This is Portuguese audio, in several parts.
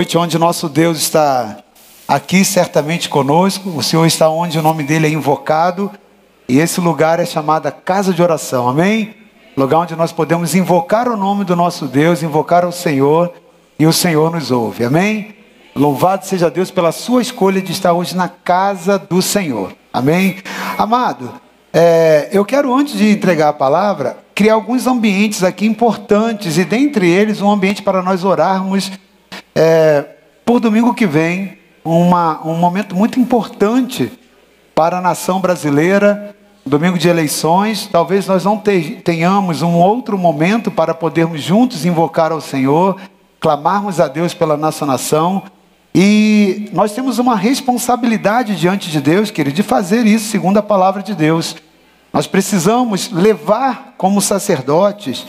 noite onde nosso Deus está aqui certamente conosco, o Senhor está onde o nome dele é invocado, e esse lugar é chamado casa de oração, amém? Lugar onde nós podemos invocar o nome do nosso Deus, invocar o Senhor, e o Senhor nos ouve, amém? Louvado seja Deus pela sua escolha de estar hoje na casa do Senhor, amém? Amado, é, eu quero antes de entregar a palavra, criar alguns ambientes aqui importantes, e dentre eles um ambiente para nós orarmos é, por domingo que vem, uma, um momento muito importante para a nação brasileira, domingo de eleições. Talvez nós não tenhamos um outro momento para podermos juntos invocar ao Senhor, clamarmos a Deus pela nossa nação. E nós temos uma responsabilidade diante de Deus, querido, de fazer isso segundo a palavra de Deus. Nós precisamos levar como sacerdotes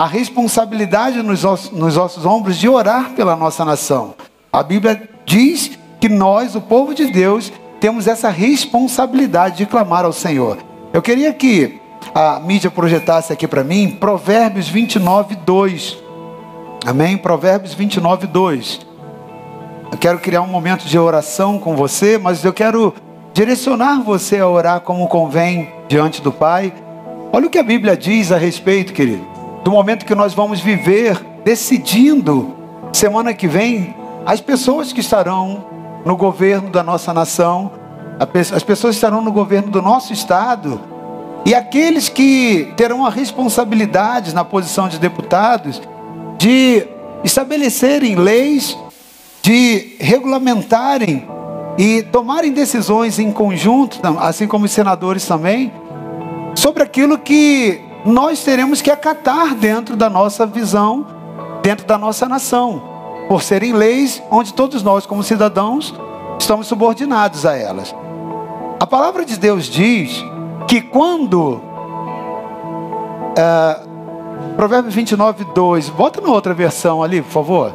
a responsabilidade nos, nos nossos ombros de orar pela nossa nação. A Bíblia diz que nós, o povo de Deus, temos essa responsabilidade de clamar ao Senhor. Eu queria que a mídia projetasse aqui para mim Provérbios 29, 2. Amém? Provérbios 29, 2. Eu quero criar um momento de oração com você, mas eu quero direcionar você a orar como convém diante do Pai. Olha o que a Bíblia diz a respeito, querido do momento que nós vamos viver, decidindo, semana que vem, as pessoas que estarão no governo da nossa nação, as pessoas que estarão no governo do nosso estado, e aqueles que terão a responsabilidade na posição de deputados de estabelecerem leis, de regulamentarem e tomarem decisões em conjunto, assim como os senadores também, sobre aquilo que nós teremos que acatar dentro da nossa visão, dentro da nossa nação, por serem leis onde todos nós, como cidadãos, estamos subordinados a elas. A palavra de Deus diz que quando. É, Provérbio 29, 2. Bota na outra versão ali, por favor.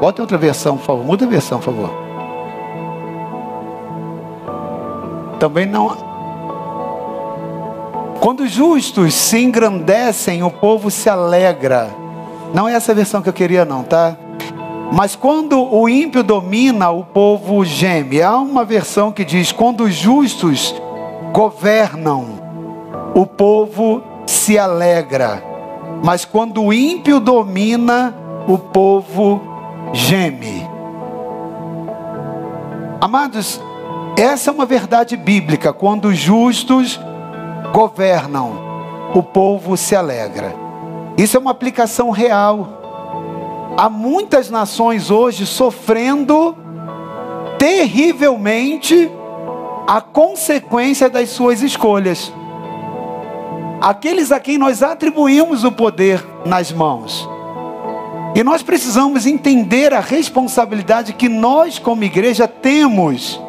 Bota em outra versão, por favor. Muda a versão, por favor. Também não. Quando os justos se engrandecem, o povo se alegra. Não é essa versão que eu queria, não, tá? Mas quando o ímpio domina, o povo geme. Há uma versão que diz: quando os justos governam, o povo se alegra. Mas quando o ímpio domina, o povo geme. Amados, essa é uma verdade bíblica. Quando os justos governam, o povo se alegra. Isso é uma aplicação real. Há muitas nações hoje sofrendo terrivelmente a consequência das suas escolhas. Aqueles a quem nós atribuímos o poder nas mãos. E nós precisamos entender a responsabilidade que nós, como igreja, temos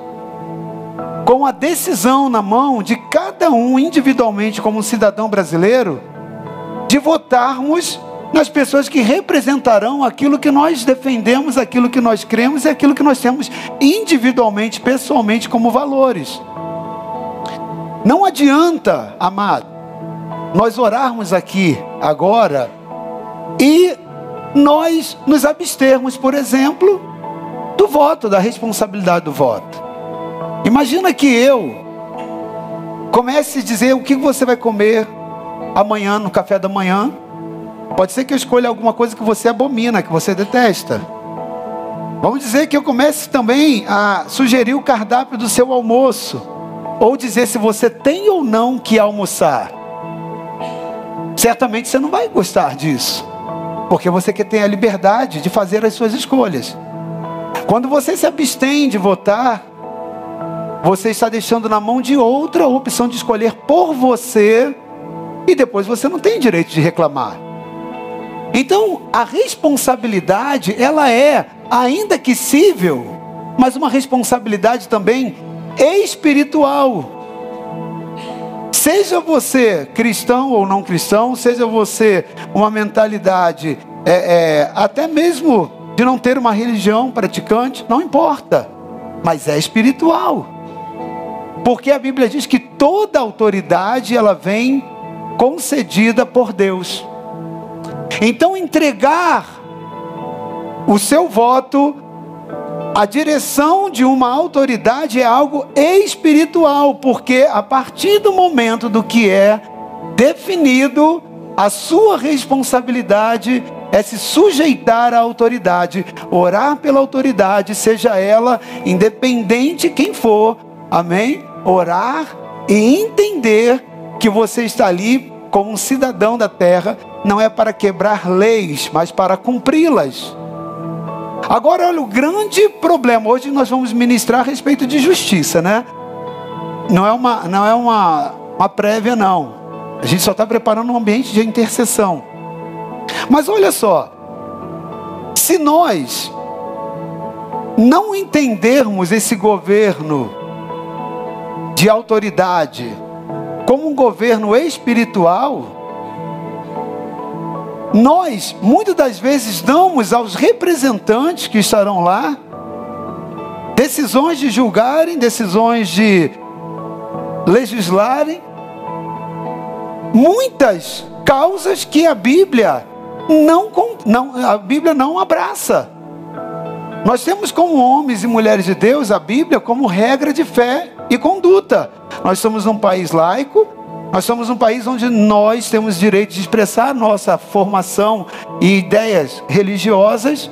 com a decisão na mão de cada um individualmente, como cidadão brasileiro, de votarmos nas pessoas que representarão aquilo que nós defendemos, aquilo que nós cremos e aquilo que nós temos individualmente, pessoalmente, como valores. Não adianta, amado, nós orarmos aqui agora e nós nos abstermos, por exemplo, do voto, da responsabilidade do voto. Imagina que eu comece a dizer o que você vai comer amanhã no café da manhã. Pode ser que eu escolha alguma coisa que você abomina, que você detesta. Vamos dizer que eu comece também a sugerir o cardápio do seu almoço, ou dizer se você tem ou não que almoçar. Certamente você não vai gostar disso, porque você quer ter a liberdade de fazer as suas escolhas. Quando você se abstém de votar, você está deixando na mão de outra a opção de escolher por você e depois você não tem direito de reclamar. Então, a responsabilidade, ela é, ainda que cível, mas uma responsabilidade também espiritual. Seja você cristão ou não cristão, seja você uma mentalidade é, é, até mesmo de não ter uma religião praticante, não importa, mas é espiritual. Porque a Bíblia diz que toda autoridade ela vem concedida por Deus. Então entregar o seu voto, a direção de uma autoridade é algo espiritual, porque a partir do momento do que é definido, a sua responsabilidade é se sujeitar à autoridade, orar pela autoridade, seja ela independente quem for, amém? Orar e entender que você está ali como um cidadão da terra, não é para quebrar leis, mas para cumpri-las. Agora, olha o grande problema. Hoje nós vamos ministrar a respeito de justiça, né? Não é uma, não é uma, uma prévia, não. A gente só está preparando um ambiente de intercessão. Mas olha só, se nós não entendermos esse governo de autoridade como um governo espiritual, nós muitas das vezes damos aos representantes que estarão lá decisões de julgarem, decisões de legislarem, muitas causas que a Bíblia não, não, a Bíblia não abraça. Nós temos como homens e mulheres de Deus a Bíblia como regra de fé e conduta. Nós somos um país laico, nós somos um país onde nós temos direito de expressar nossa formação e ideias religiosas,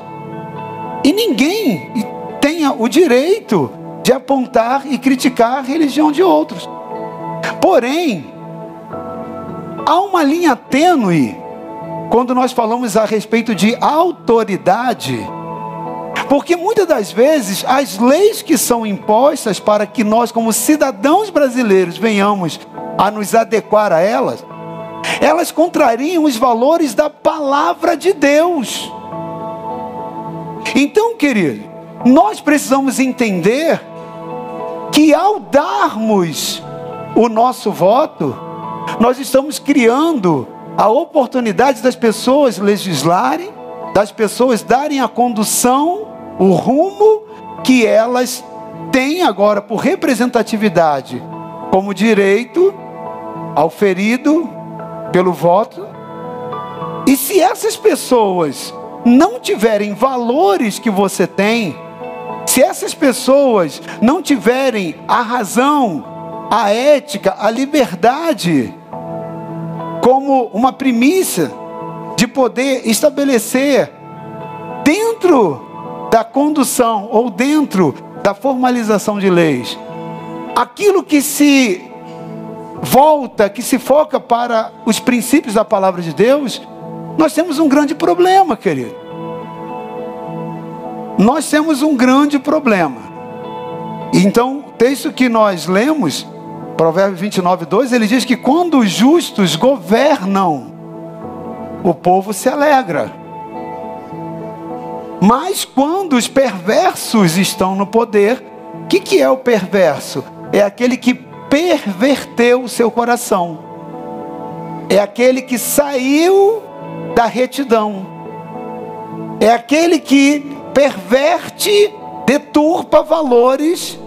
e ninguém tenha o direito de apontar e criticar a religião de outros. Porém, há uma linha tênue quando nós falamos a respeito de autoridade, porque muitas das vezes as leis que são impostas para que nós, como cidadãos brasileiros, venhamos a nos adequar a elas, elas contrariam os valores da palavra de Deus. Então, querido, nós precisamos entender que ao darmos o nosso voto, nós estamos criando a oportunidade das pessoas legislarem, das pessoas darem a condução, o rumo que elas têm agora por representatividade, como direito ao ferido pelo voto. E se essas pessoas não tiverem valores que você tem, se essas pessoas não tiverem a razão, a ética, a liberdade, como uma primícia de poder estabelecer dentro da condução ou dentro da formalização de leis aquilo que se volta, que se foca para os princípios da palavra de Deus, nós temos um grande problema, querido. Nós temos um grande problema. Então, o texto que nós lemos Provérbio 29, 2, ele diz que quando os justos governam, o povo se alegra. Mas quando os perversos estão no poder, o que, que é o perverso? É aquele que perverteu o seu coração. É aquele que saiu da retidão. É aquele que perverte, deturpa valores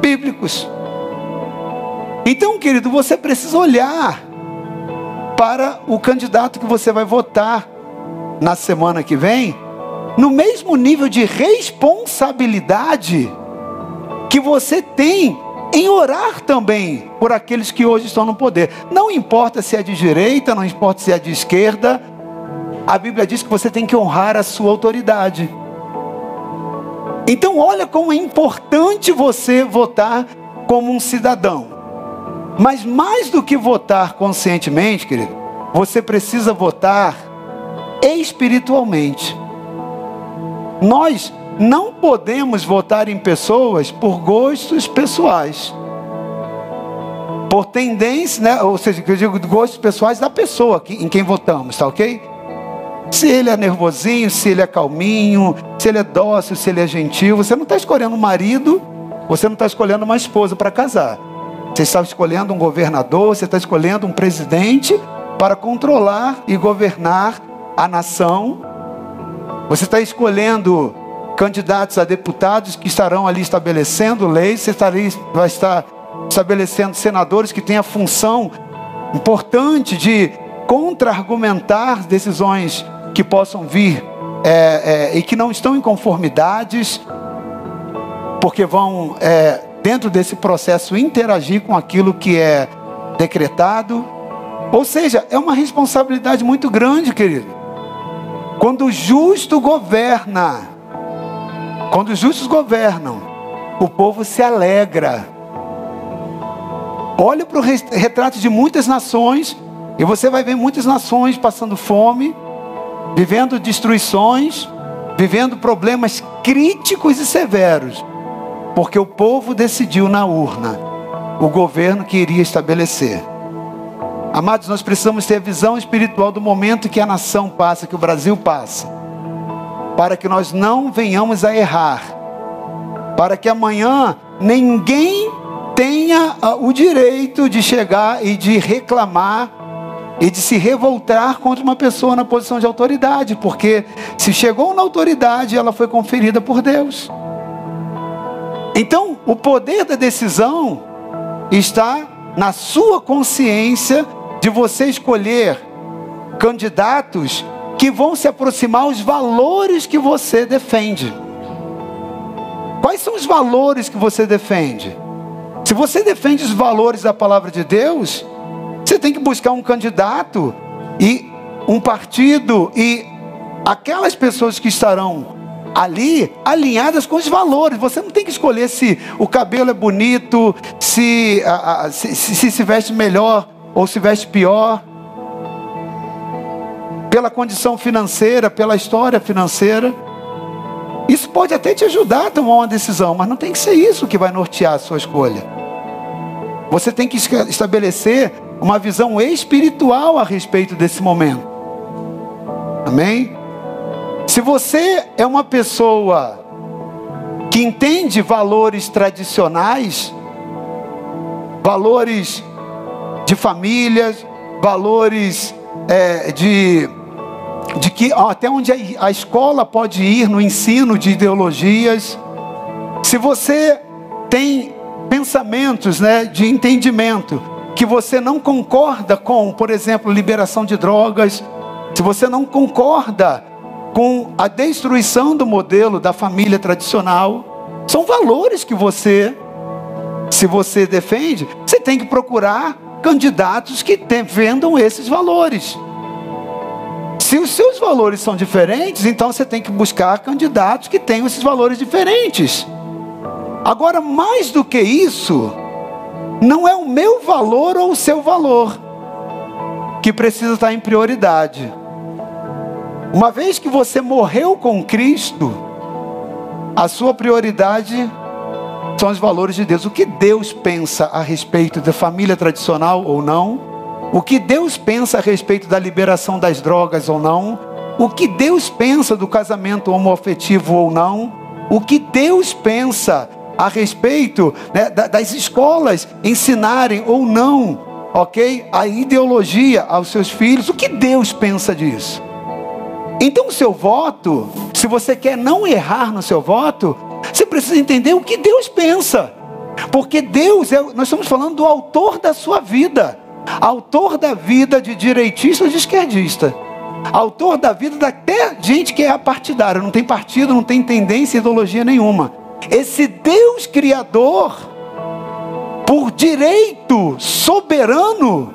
bíblicos. Então, querido, você precisa olhar para o candidato que você vai votar na semana que vem, no mesmo nível de responsabilidade que você tem em orar também por aqueles que hoje estão no poder. Não importa se é de direita, não importa se é de esquerda, a Bíblia diz que você tem que honrar a sua autoridade. Então, olha como é importante você votar como um cidadão. Mas mais do que votar conscientemente, querido, você precisa votar espiritualmente. Nós não podemos votar em pessoas por gostos pessoais. Por tendência, né? ou seja, eu digo gostos pessoais da pessoa em quem votamos, tá ok? Se ele é nervosinho, se ele é calminho, se ele é dócil, se ele é gentil, você não está escolhendo um marido, você não está escolhendo uma esposa para casar. Você está escolhendo um governador, você está escolhendo um presidente para controlar e governar a nação. Você está escolhendo candidatos a deputados que estarão ali estabelecendo leis, você vai estar estabelecendo senadores que têm a função importante de contra-argumentar decisões que possam vir é, é, e que não estão em conformidades, porque vão, é, dentro desse processo, interagir com aquilo que é decretado. Ou seja, é uma responsabilidade muito grande, querido. Quando o justo governa, quando os justos governam, o povo se alegra. Olha para o retrato de muitas nações, e você vai ver muitas nações passando fome, vivendo destruições, vivendo problemas críticos e severos, porque o povo decidiu na urna o governo que iria estabelecer. Amados, nós precisamos ter a visão espiritual do momento que a nação passa, que o Brasil passa, para que nós não venhamos a errar, para que amanhã ninguém tenha ah, o direito de chegar e de reclamar e de se revoltar contra uma pessoa na posição de autoridade, porque se chegou na autoridade, ela foi conferida por Deus. Então, o poder da decisão está na sua consciência de você escolher candidatos que vão se aproximar aos valores que você defende. Quais são os valores que você defende? Se você defende os valores da palavra de Deus, você tem que buscar um candidato e um partido e aquelas pessoas que estarão ali alinhadas com os valores. Você não tem que escolher se o cabelo é bonito, se se, se, se veste melhor ou se veste pior. Pela condição financeira, pela história financeira. Isso pode até te ajudar a tomar uma decisão, mas não tem que ser isso que vai nortear a sua escolha. Você tem que estabelecer uma visão espiritual a respeito desse momento. Amém? Se você é uma pessoa que entende valores tradicionais, valores de famílias, valores é, de, de que até onde a, escola pode ir no ensino de ideologias, se você tem pensamentos né, de entendimento que você não concorda com, por exemplo, liberação de drogas, se você não concorda com a destruição do modelo da família tradicional, são valores que você, se você defende, você tem que procurar candidatos que vendam esses valores. Se os seus valores são diferentes, então você tem que buscar candidatos que tenham esses valores diferentes. Agora, mais do que isso, não é o meu valor ou o seu valor que precisa estar em prioridade. Uma vez que você morreu com Cristo, a sua prioridade são os valores de Deus. O que Deus pensa a respeito da família tradicional ou não? O que Deus pensa a respeito da liberação das drogas ou não? O que Deus pensa do casamento homoafetivo ou não? O que Deus pensa a respeito né, das escolas ensinarem ou não, ok? A ideologia aos seus filhos. O que Deus pensa disso? Então, o seu voto, se você quer não errar no seu voto, você precisa entender o que Deus pensa. Porque Deus, é, nós estamos falando do autor da sua vida, autor da vida de direitista ou de esquerdista, autor da vida da até gente que é apartidária, não tem partido, não tem tendência, ideologia nenhuma. Esse Deus Criador, por direito soberano,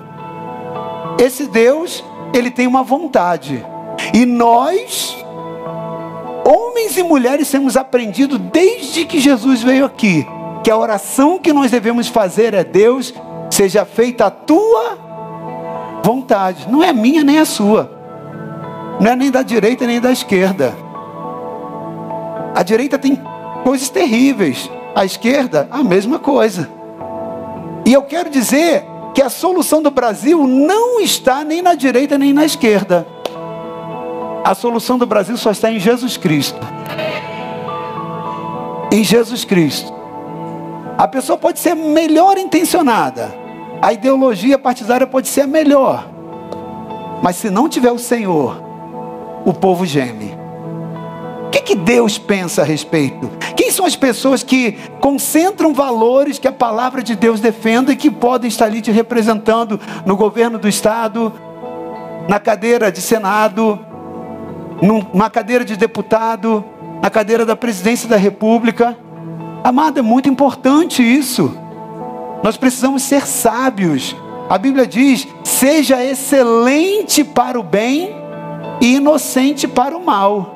esse Deus, ele tem uma vontade. E nós, homens e mulheres, temos aprendido desde que Jesus veio aqui, que a oração que nós devemos fazer é: Deus, seja feita a tua vontade, não é a minha nem a sua, não é nem da direita nem da esquerda. A direita tem coisas terríveis. A esquerda, a mesma coisa. E eu quero dizer que a solução do Brasil não está nem na direita nem na esquerda. A solução do Brasil só está em Jesus Cristo. Em Jesus Cristo. A pessoa pode ser melhor intencionada. A ideologia partidária pode ser a melhor. Mas se não tiver o Senhor, o povo geme. O que, que Deus pensa a respeito? Quem são as pessoas que concentram valores que a palavra de Deus defenda e que podem estar ali te representando no governo do Estado, na cadeira de Senado, numa cadeira de deputado, na cadeira da presidência da República. Amado, é muito importante isso. Nós precisamos ser sábios. A Bíblia diz: seja excelente para o bem e inocente para o mal.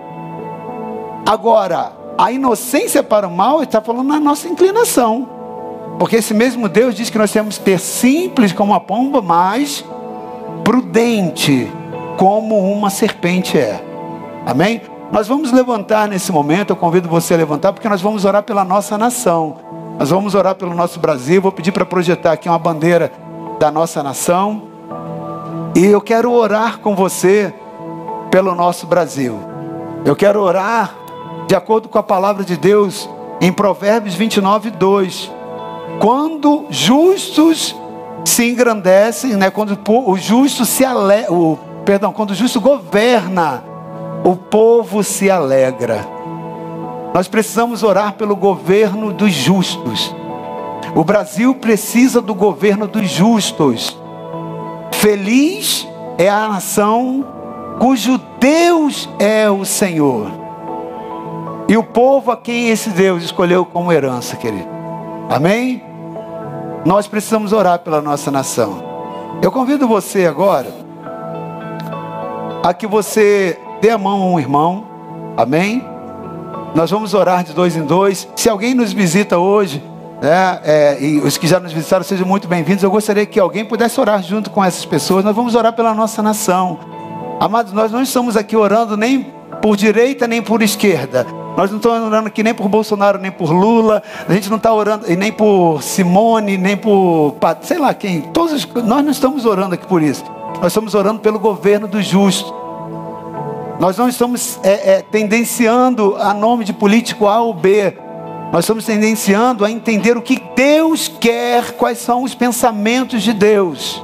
Agora, a inocência para o mal está falando na nossa inclinação. Porque esse mesmo Deus diz que nós temos que ter simples como a pomba, mas prudente como uma serpente é. Amém? Nós vamos levantar nesse momento, eu convido você a levantar, porque nós vamos orar pela nossa nação. Nós vamos orar pelo nosso Brasil. Vou pedir para projetar aqui uma bandeira da nossa nação. E eu quero orar com você pelo nosso Brasil. Eu quero orar de acordo com a palavra de Deus em Provérbios 29, 2. Quando justos se engrandecem, né? quando o justo se alegra, o, perdão, quando o justo governa, o povo se alegra. Nós precisamos orar pelo governo dos justos. O Brasil precisa do governo dos justos. Feliz é a nação cujo Deus é o Senhor. E o povo a quem esse Deus escolheu como herança, querido. Amém? Nós precisamos orar pela nossa nação. Eu convido você agora a que você dê a mão a um irmão. Amém? Nós vamos orar de dois em dois. Se alguém nos visita hoje, né, é, e os que já nos visitaram sejam muito bem-vindos. Eu gostaria que alguém pudesse orar junto com essas pessoas. Nós vamos orar pela nossa nação. Amados, nós não estamos aqui orando nem por direita nem por esquerda. Nós não estamos orando aqui nem por Bolsonaro, nem por Lula. A gente não está orando e nem por Simone, nem por sei lá quem. Todos, nós não estamos orando aqui por isso. Nós estamos orando pelo governo do justo. Nós não estamos é, é, tendenciando a nome de político A ou B. Nós estamos tendenciando a entender o que Deus quer, quais são os pensamentos de Deus.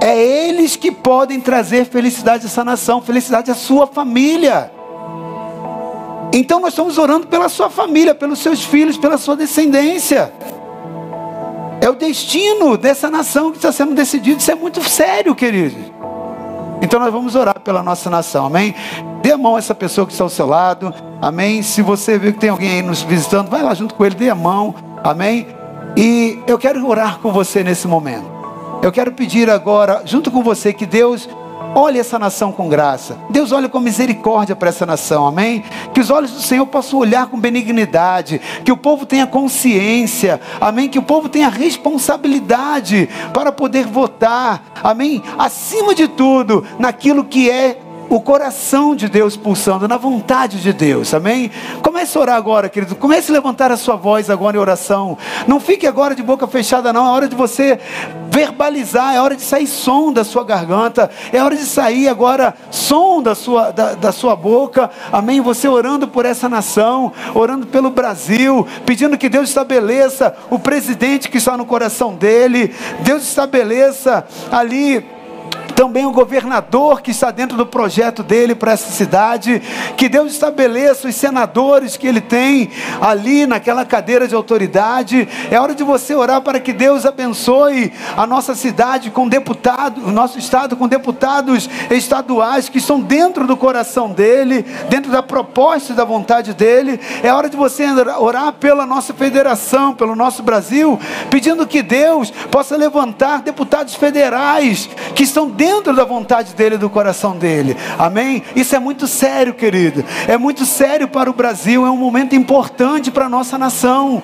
É eles que podem trazer felicidade a essa nação, felicidade à sua família. Então nós estamos orando pela sua família, pelos seus filhos, pela sua descendência. É o destino dessa nação que está sendo decidido. Isso é muito sério, querido. Então nós vamos orar pela nossa nação, amém? Dê a mão a essa pessoa que está ao seu lado, amém? Se você vê que tem alguém aí nos visitando, vai lá junto com ele, dê a mão, amém? E eu quero orar com você nesse momento. Eu quero pedir agora, junto com você, que Deus Olhe essa nação com graça. Deus olha com misericórdia para essa nação, amém? Que os olhos do Senhor possam olhar com benignidade, que o povo tenha consciência, amém? Que o povo tenha responsabilidade para poder votar, amém? Acima de tudo, naquilo que é o coração de Deus pulsando, na vontade de Deus, amém? Comece a orar agora, querido. Comece a levantar a sua voz agora em oração. Não fique agora de boca fechada, não. É hora de você verbalizar, é hora de sair som da sua garganta, é hora de sair agora som da sua, da, da sua boca, amém? Você orando por essa nação, orando pelo Brasil, pedindo que Deus estabeleça o presidente que está no coração dele, Deus estabeleça ali também o governador que está dentro do projeto dele para essa cidade, que Deus estabeleça os senadores que ele tem ali naquela cadeira de autoridade. É hora de você orar para que Deus abençoe a nossa cidade com deputados, o nosso estado com deputados estaduais que estão dentro do coração dele, dentro da proposta e da vontade dele. É hora de você orar pela nossa federação, pelo nosso Brasil, pedindo que Deus possa levantar deputados federais que estão dentro dentro da vontade dele, do coração dele. Amém? Isso é muito sério, querido. É muito sério para o Brasil, é um momento importante para a nossa nação.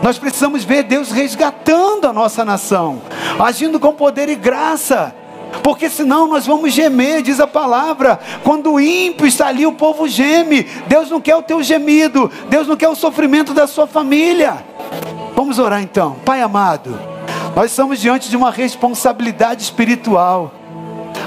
Nós precisamos ver Deus resgatando a nossa nação, agindo com poder e graça. Porque senão nós vamos gemer, diz a palavra. Quando o ímpio está ali, o povo geme. Deus não quer o teu gemido, Deus não quer o sofrimento da sua família. Vamos orar então, Pai amado. Nós estamos diante de uma responsabilidade espiritual.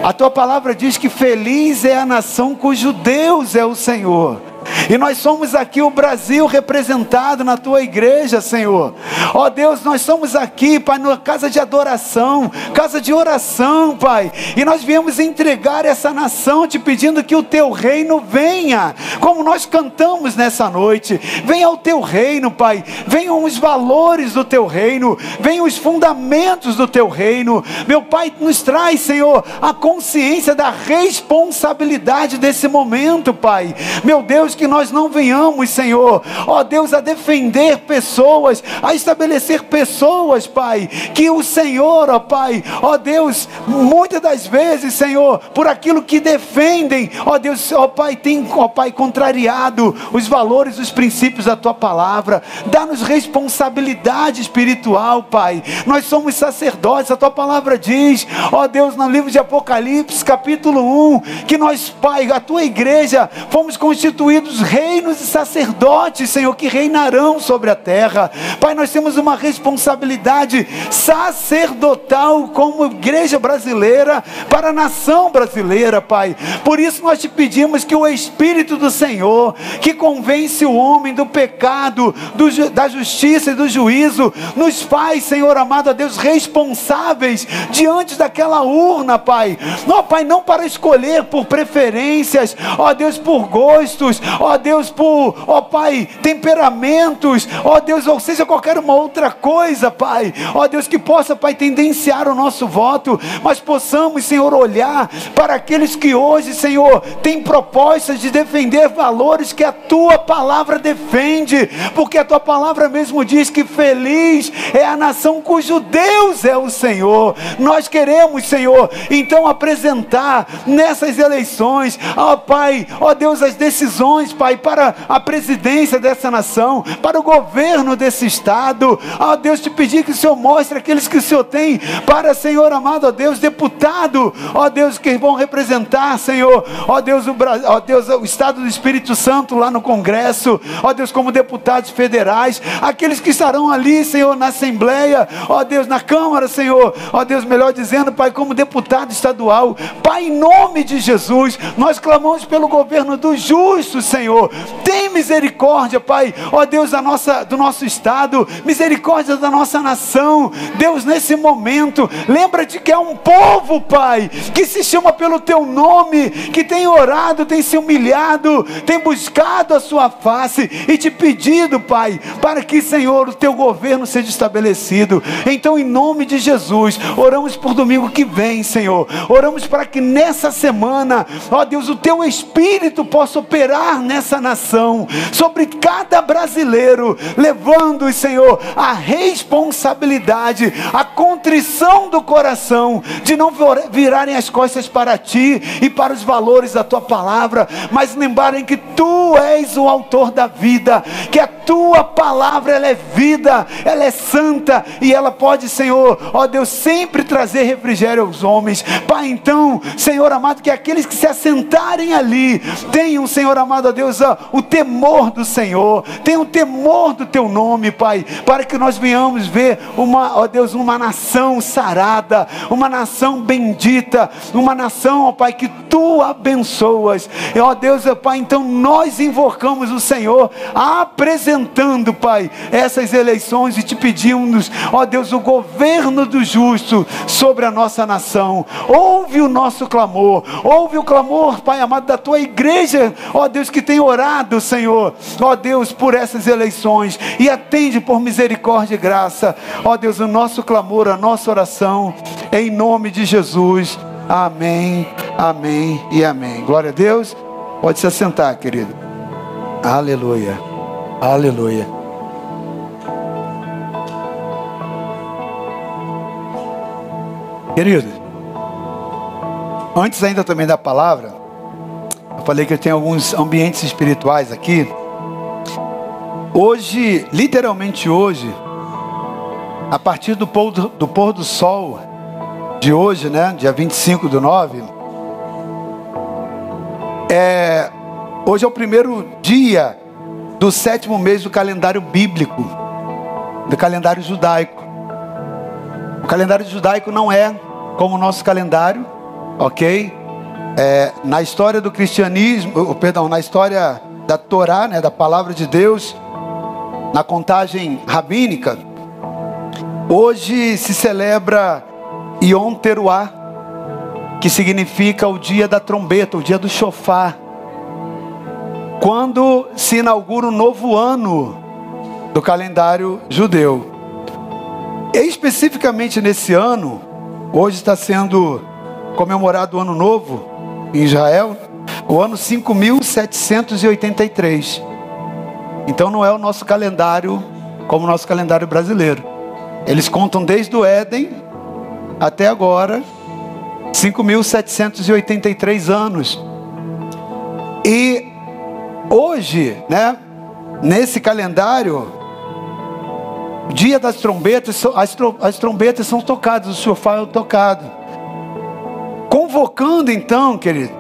A tua palavra diz que feliz é a nação cujo Deus é o Senhor. E nós somos aqui o Brasil representado na tua igreja, Senhor. Ó Deus, nós somos aqui, Pai, na casa de adoração, casa de oração, Pai. E nós viemos entregar essa nação te pedindo que o teu reino venha, como nós cantamos nessa noite. Venha o teu reino, Pai. Venham os valores do teu reino, venham os fundamentos do teu reino. Meu Pai, nos traz, Senhor, a consciência da responsabilidade desse momento, Pai. Meu Deus, que nós não venhamos, Senhor, ó Deus, a defender pessoas, a estabelecer pessoas, Pai, que o Senhor, ó Pai, ó Deus, muitas das vezes, Senhor, por aquilo que defendem, ó Deus, ó Pai, tem, ó Pai, contrariado os valores, os princípios da tua palavra. Dá-nos responsabilidade espiritual, Pai. Nós somos sacerdotes, a tua palavra diz, ó Deus, no livro de Apocalipse, capítulo 1, que nós, Pai, a tua igreja, fomos constituídos reinos e sacerdotes, Senhor, que reinarão sobre a terra. Pai, nós temos uma responsabilidade sacerdotal como igreja brasileira para a nação brasileira, Pai. Por isso nós te pedimos que o Espírito do Senhor, que convence o homem do pecado, do, da justiça e do juízo, nos faz, Senhor amado a Deus, responsáveis diante daquela urna, Pai. Não, Pai, não para escolher por preferências, ó Deus, por gostos, ó Deus, por, ó Pai, temperamentos, ó Deus, ou seja, qualquer uma outra coisa, Pai. Ó Deus, que possa, Pai, tendenciar o nosso voto, mas possamos, Senhor, olhar para aqueles que hoje, Senhor, têm propostas de defender valores que a tua palavra defende, porque a tua palavra mesmo diz que feliz é a nação cujo Deus é o Senhor. Nós queremos, Senhor, então apresentar nessas eleições, ó Pai, ó Deus, as decisões, Pai, para a presidência dessa nação, para o governo desse estado. Ó Deus, te pedir que o Senhor mostre aqueles que o Senhor tem para, Senhor amado, ó Deus, deputado, ó Deus, que vão representar, Senhor, ó Deus, o, ó Deus, o estado do Espírito Santo lá no Congresso, ó Deus, como deputados federais, aqueles que estarão ali, Senhor, na Assembleia, ó Deus, na Câmara, Senhor, ó Deus, melhor dizendo, Pai, como deputado estadual, Pai, em nome de Jesus, nós clamamos pelo governo do justo, Senhor, tem misericórdia, Pai, ó Deus, da nossa, do nosso estado, misericórdia da nossa nação, Deus, nesse momento, lembra-te que é um povo, Pai, que se chama pelo teu nome, que tem orado, tem se humilhado, tem buscado a sua face e te pedido, Pai, para que, Senhor, o teu governo seja estabelecido. Então, em nome de Jesus, oramos por domingo que vem, Senhor. Oramos para que nessa semana, ó Deus, o teu espírito possa operar nessa nação, sobre cada brasileiro, levando, Senhor, a responsabilidade, a contrição do coração de não virarem as costas para ti e para os valores da tua palavra, mas lembrarem que tu és o autor da vida, que a tua palavra ela é vida, ela é santa e ela pode, Senhor, ó Deus, sempre trazer refrigério aos homens. Pai, então, Senhor amado, que aqueles que se assentarem ali tenham, Senhor amado, ó Deus, ó, o temor do Senhor, tenham o temor do teu nome, Pai, para que nós venhamos ver uma, ó Deus, uma nação sarada, uma nação bendita, uma nação, ó Pai, que tu abençoas. E, ó Deus, ó Pai, então nós invocamos o Senhor, apresentando, Pai, essas eleições e te pedimos, ó Deus, o governo do justo sobre a nossa nação. Ouve o nosso clamor, ouve o clamor, Pai amado, da tua igreja, ó Deus, que tem orado, Senhor, ó Deus, por essas eleições e atende por misericórdia e graça, ó Deus, o nosso clamor, a nossa oração, em nome de Jesus. Amém, amém e amém. Glória a Deus. Pode se assentar, querido. Aleluia, aleluia. Querido, antes ainda também da palavra, falei que eu tenho alguns ambientes espirituais aqui. Hoje, literalmente hoje, a partir do pôr do, do, pôr do sol, de hoje, né, dia 25 do 9, é, hoje é o primeiro dia do sétimo mês do calendário bíblico, do calendário judaico. O calendário judaico não é como o nosso calendário, ok? É, na história do cristianismo, perdão, na história da Torá, né, da palavra de Deus, na contagem rabínica, hoje se celebra Yom Teruah, que significa o dia da trombeta, o dia do chofar. Quando se inaugura um novo ano do calendário judeu. E especificamente nesse ano, hoje está sendo comemorado o ano novo em Israel, o ano 5783. Então não é o nosso calendário como o nosso calendário brasileiro. Eles contam desde o Éden até agora 5.783 anos. E hoje, né, nesse calendário, dia das trombetas, as, as trombetas são tocadas, o sofá é tocado. Convocando então, querido,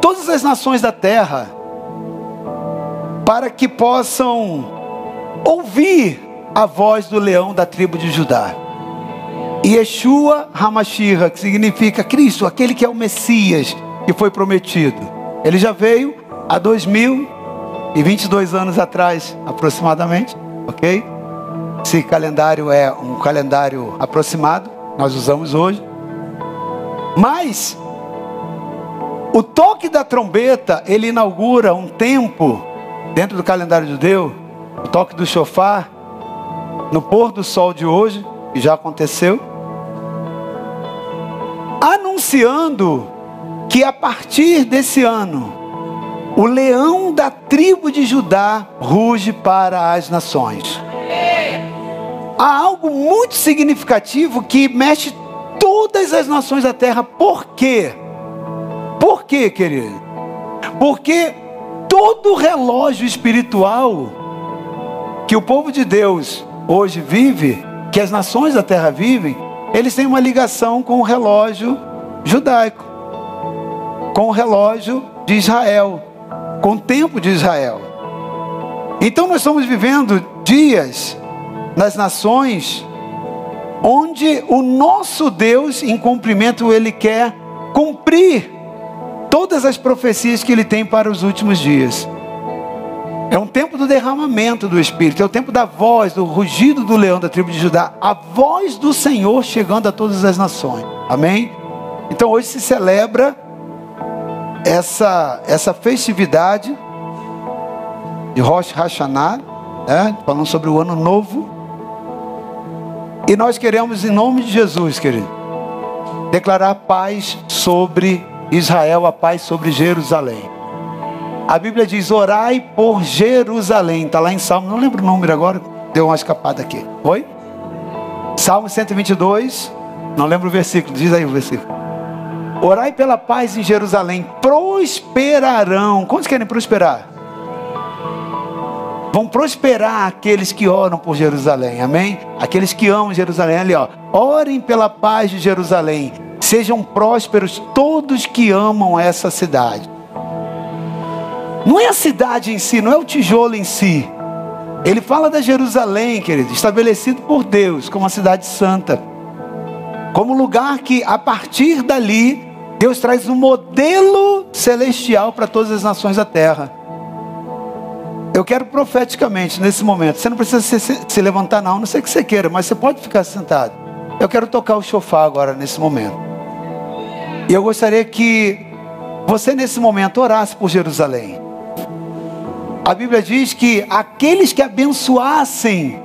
todas as nações da terra, para que possam ouvir a voz do leão da tribo de Judá. Yeshua Hamashira, que significa Cristo, aquele que é o Messias que foi prometido. Ele já veio há 2022 anos atrás, aproximadamente, ok? Esse calendário é um calendário aproximado, nós usamos hoje. Mas o toque da trombeta, ele inaugura um tempo dentro do calendário judeu, o toque do chofar, no pôr do sol de hoje, que já aconteceu anunciando que a partir desse ano, o leão da tribo de Judá ruge para as nações. Há algo muito significativo que mexe todas as nações da terra. Por quê? Por quê, querido? Porque todo relógio espiritual que o povo de Deus hoje vive, que as nações da terra vivem, eles têm uma ligação com o relógio judaico, com o relógio de Israel, com o tempo de Israel. Então nós estamos vivendo dias nas nações onde o nosso Deus, em cumprimento, ele quer cumprir todas as profecias que ele tem para os últimos dias. É um tempo do derramamento do Espírito, é o tempo da voz, do rugido do leão da tribo de Judá, a voz do Senhor chegando a todas as nações. Amém? Então hoje se celebra essa, essa festividade de Rosh Hashanah, né? falando sobre o ano novo. E nós queremos, em nome de Jesus, querido, declarar paz sobre Israel, a paz sobre Jerusalém. A Bíblia diz: orai por Jerusalém. Está lá em Salmo, não lembro o número agora, deu uma escapada aqui. Oi? Salmo 122, não lembro o versículo, diz aí o versículo. Orai pela paz em Jerusalém, prosperarão. Quantos querem prosperar? Vão prosperar aqueles que oram por Jerusalém, amém? Aqueles que amam Jerusalém, ali ó. Orem pela paz de Jerusalém. Sejam prósperos todos que amam essa cidade. Não é a cidade em si, não é o tijolo em si. Ele fala da Jerusalém, querido, estabelecido por Deus como uma cidade santa. Como lugar que, a partir dali, Deus traz um modelo celestial para todas as nações da terra. Eu quero profeticamente, nesse momento, você não precisa se, se levantar, não, não sei o que você queira, mas você pode ficar sentado. Eu quero tocar o chofar agora, nesse momento. E eu gostaria que você, nesse momento, orasse por Jerusalém. A Bíblia diz que aqueles que abençoassem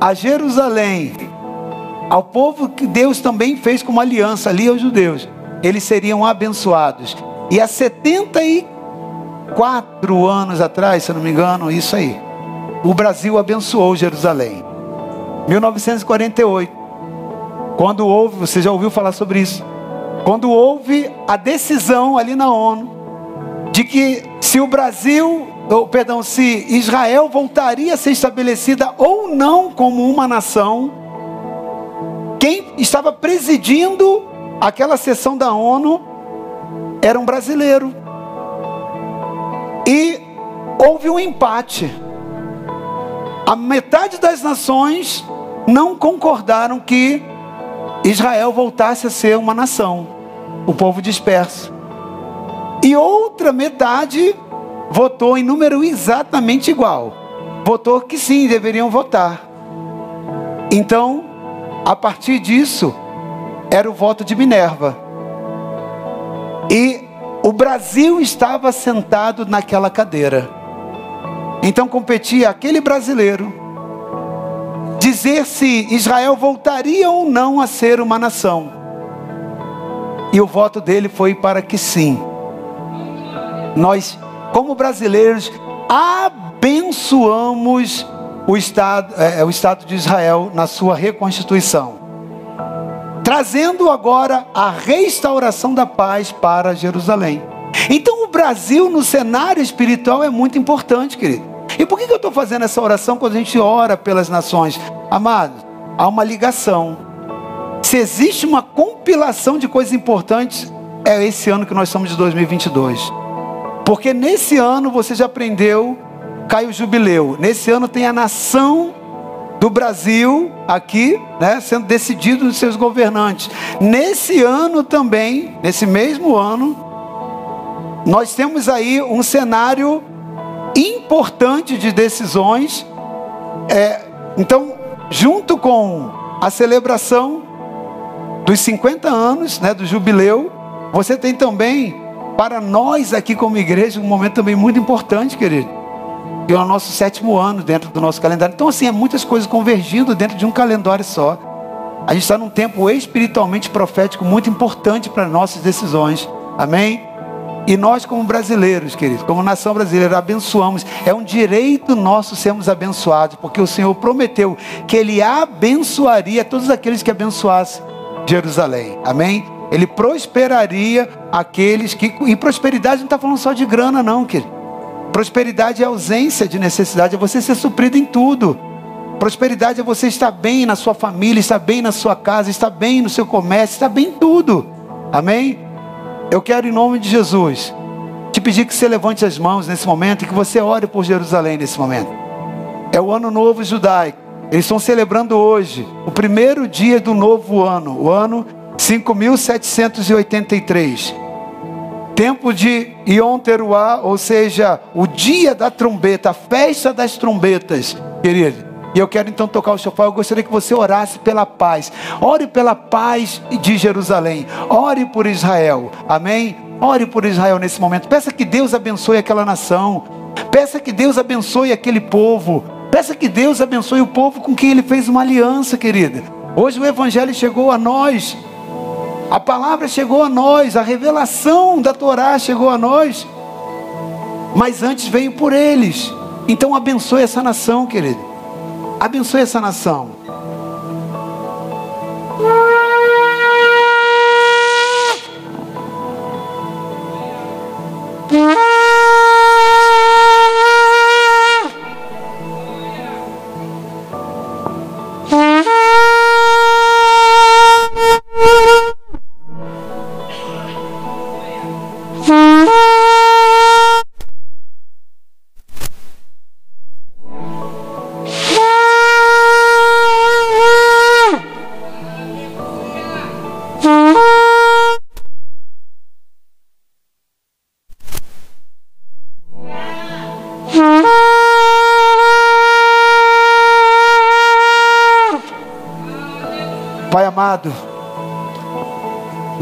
a Jerusalém, ao povo que Deus também fez como aliança ali aos judeus, eles seriam abençoados. E há 74 anos atrás, se não me engano, isso aí, o Brasil abençoou Jerusalém. 1948. Quando houve, você já ouviu falar sobre isso? Quando houve a decisão ali na ONU de que se o Brasil ou, perdão, se Israel voltaria a ser estabelecida ou não como uma nação, quem estava presidindo aquela sessão da ONU era um brasileiro. E houve um empate. A metade das nações não concordaram que Israel voltasse a ser uma nação, o povo disperso. E outra metade votou em número exatamente igual. Votou que sim, deveriam votar. Então, a partir disso, era o voto de Minerva. E o Brasil estava sentado naquela cadeira. Então competia aquele brasileiro dizer se Israel voltaria ou não a ser uma nação. E o voto dele foi para que sim. Nós, como brasileiros, abençoamos o Estado, é, o Estado de Israel na sua reconstituição, trazendo agora a restauração da paz para Jerusalém. Então, o Brasil no cenário espiritual é muito importante, querido. E por que eu estou fazendo essa oração quando a gente ora pelas nações? Amados, há uma ligação. Se existe uma compilação de coisas importantes, é esse ano que nós somos de 2022. Porque nesse ano você já aprendeu, cai o jubileu. Nesse ano tem a nação do Brasil aqui, né, sendo decidido dos seus governantes. Nesse ano também, nesse mesmo ano, nós temos aí um cenário importante de decisões. É, então, junto com a celebração dos 50 anos né, do jubileu, você tem também, para nós aqui como igreja, um momento também muito importante, querido. Que é o nosso sétimo ano dentro do nosso calendário. Então, assim, é muitas coisas convergindo dentro de um calendário só. A gente está num tempo espiritualmente profético muito importante para nossas decisões. Amém? E nós, como brasileiros, queridos, como nação brasileira, abençoamos. É um direito nosso sermos abençoados, porque o Senhor prometeu que Ele abençoaria todos aqueles que abençoassem Jerusalém. Amém? Ele prosperaria aqueles que. E prosperidade não está falando só de grana, não, querido. Prosperidade é ausência de necessidade, é você ser suprido em tudo. Prosperidade é você estar bem na sua família, estar bem na sua casa, estar bem no seu comércio, estar bem em tudo. Amém? Eu quero, em nome de Jesus, te pedir que você levante as mãos nesse momento e que você ore por Jerusalém nesse momento. É o ano novo judaico. Eles estão celebrando hoje o primeiro dia do novo ano, o ano 5783. Tempo de Yom Teruah, ou seja, o dia da trombeta, a festa das trombetas, querido. E eu quero então tocar o chofar. Eu gostaria que você orasse pela paz. Ore pela paz de Jerusalém. Ore por Israel. Amém? Ore por Israel nesse momento. Peça que Deus abençoe aquela nação. Peça que Deus abençoe aquele povo. Peça que Deus abençoe o povo com quem ele fez uma aliança, querida. Hoje o evangelho chegou a nós. A palavra chegou a nós, a revelação da Torá chegou a nós. Mas antes veio por eles. Então abençoe essa nação, querido. Abençoe essa nação.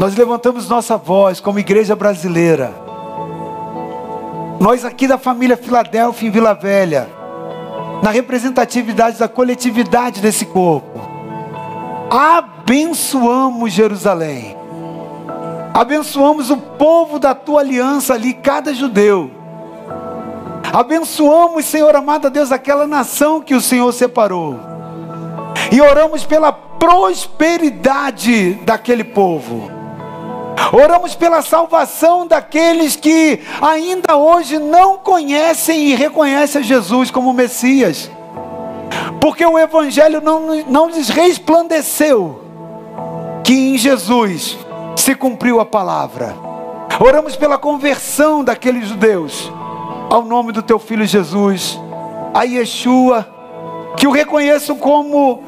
Nós levantamos nossa voz como igreja brasileira. Nós aqui da família Filadélfia em Vila Velha, na representatividade da coletividade desse corpo, abençoamos Jerusalém. Abençoamos o povo da tua aliança ali, cada judeu. Abençoamos, Senhor amado Deus, aquela nação que o Senhor separou. E oramos pela prosperidade daquele povo. Oramos pela salvação daqueles que ainda hoje não conhecem e reconhecem Jesus como Messias, porque o Evangelho não, não lhes resplandeceu que em Jesus se cumpriu a palavra. Oramos pela conversão daqueles judeus ao nome do teu filho Jesus, a Yeshua, que o reconheçam como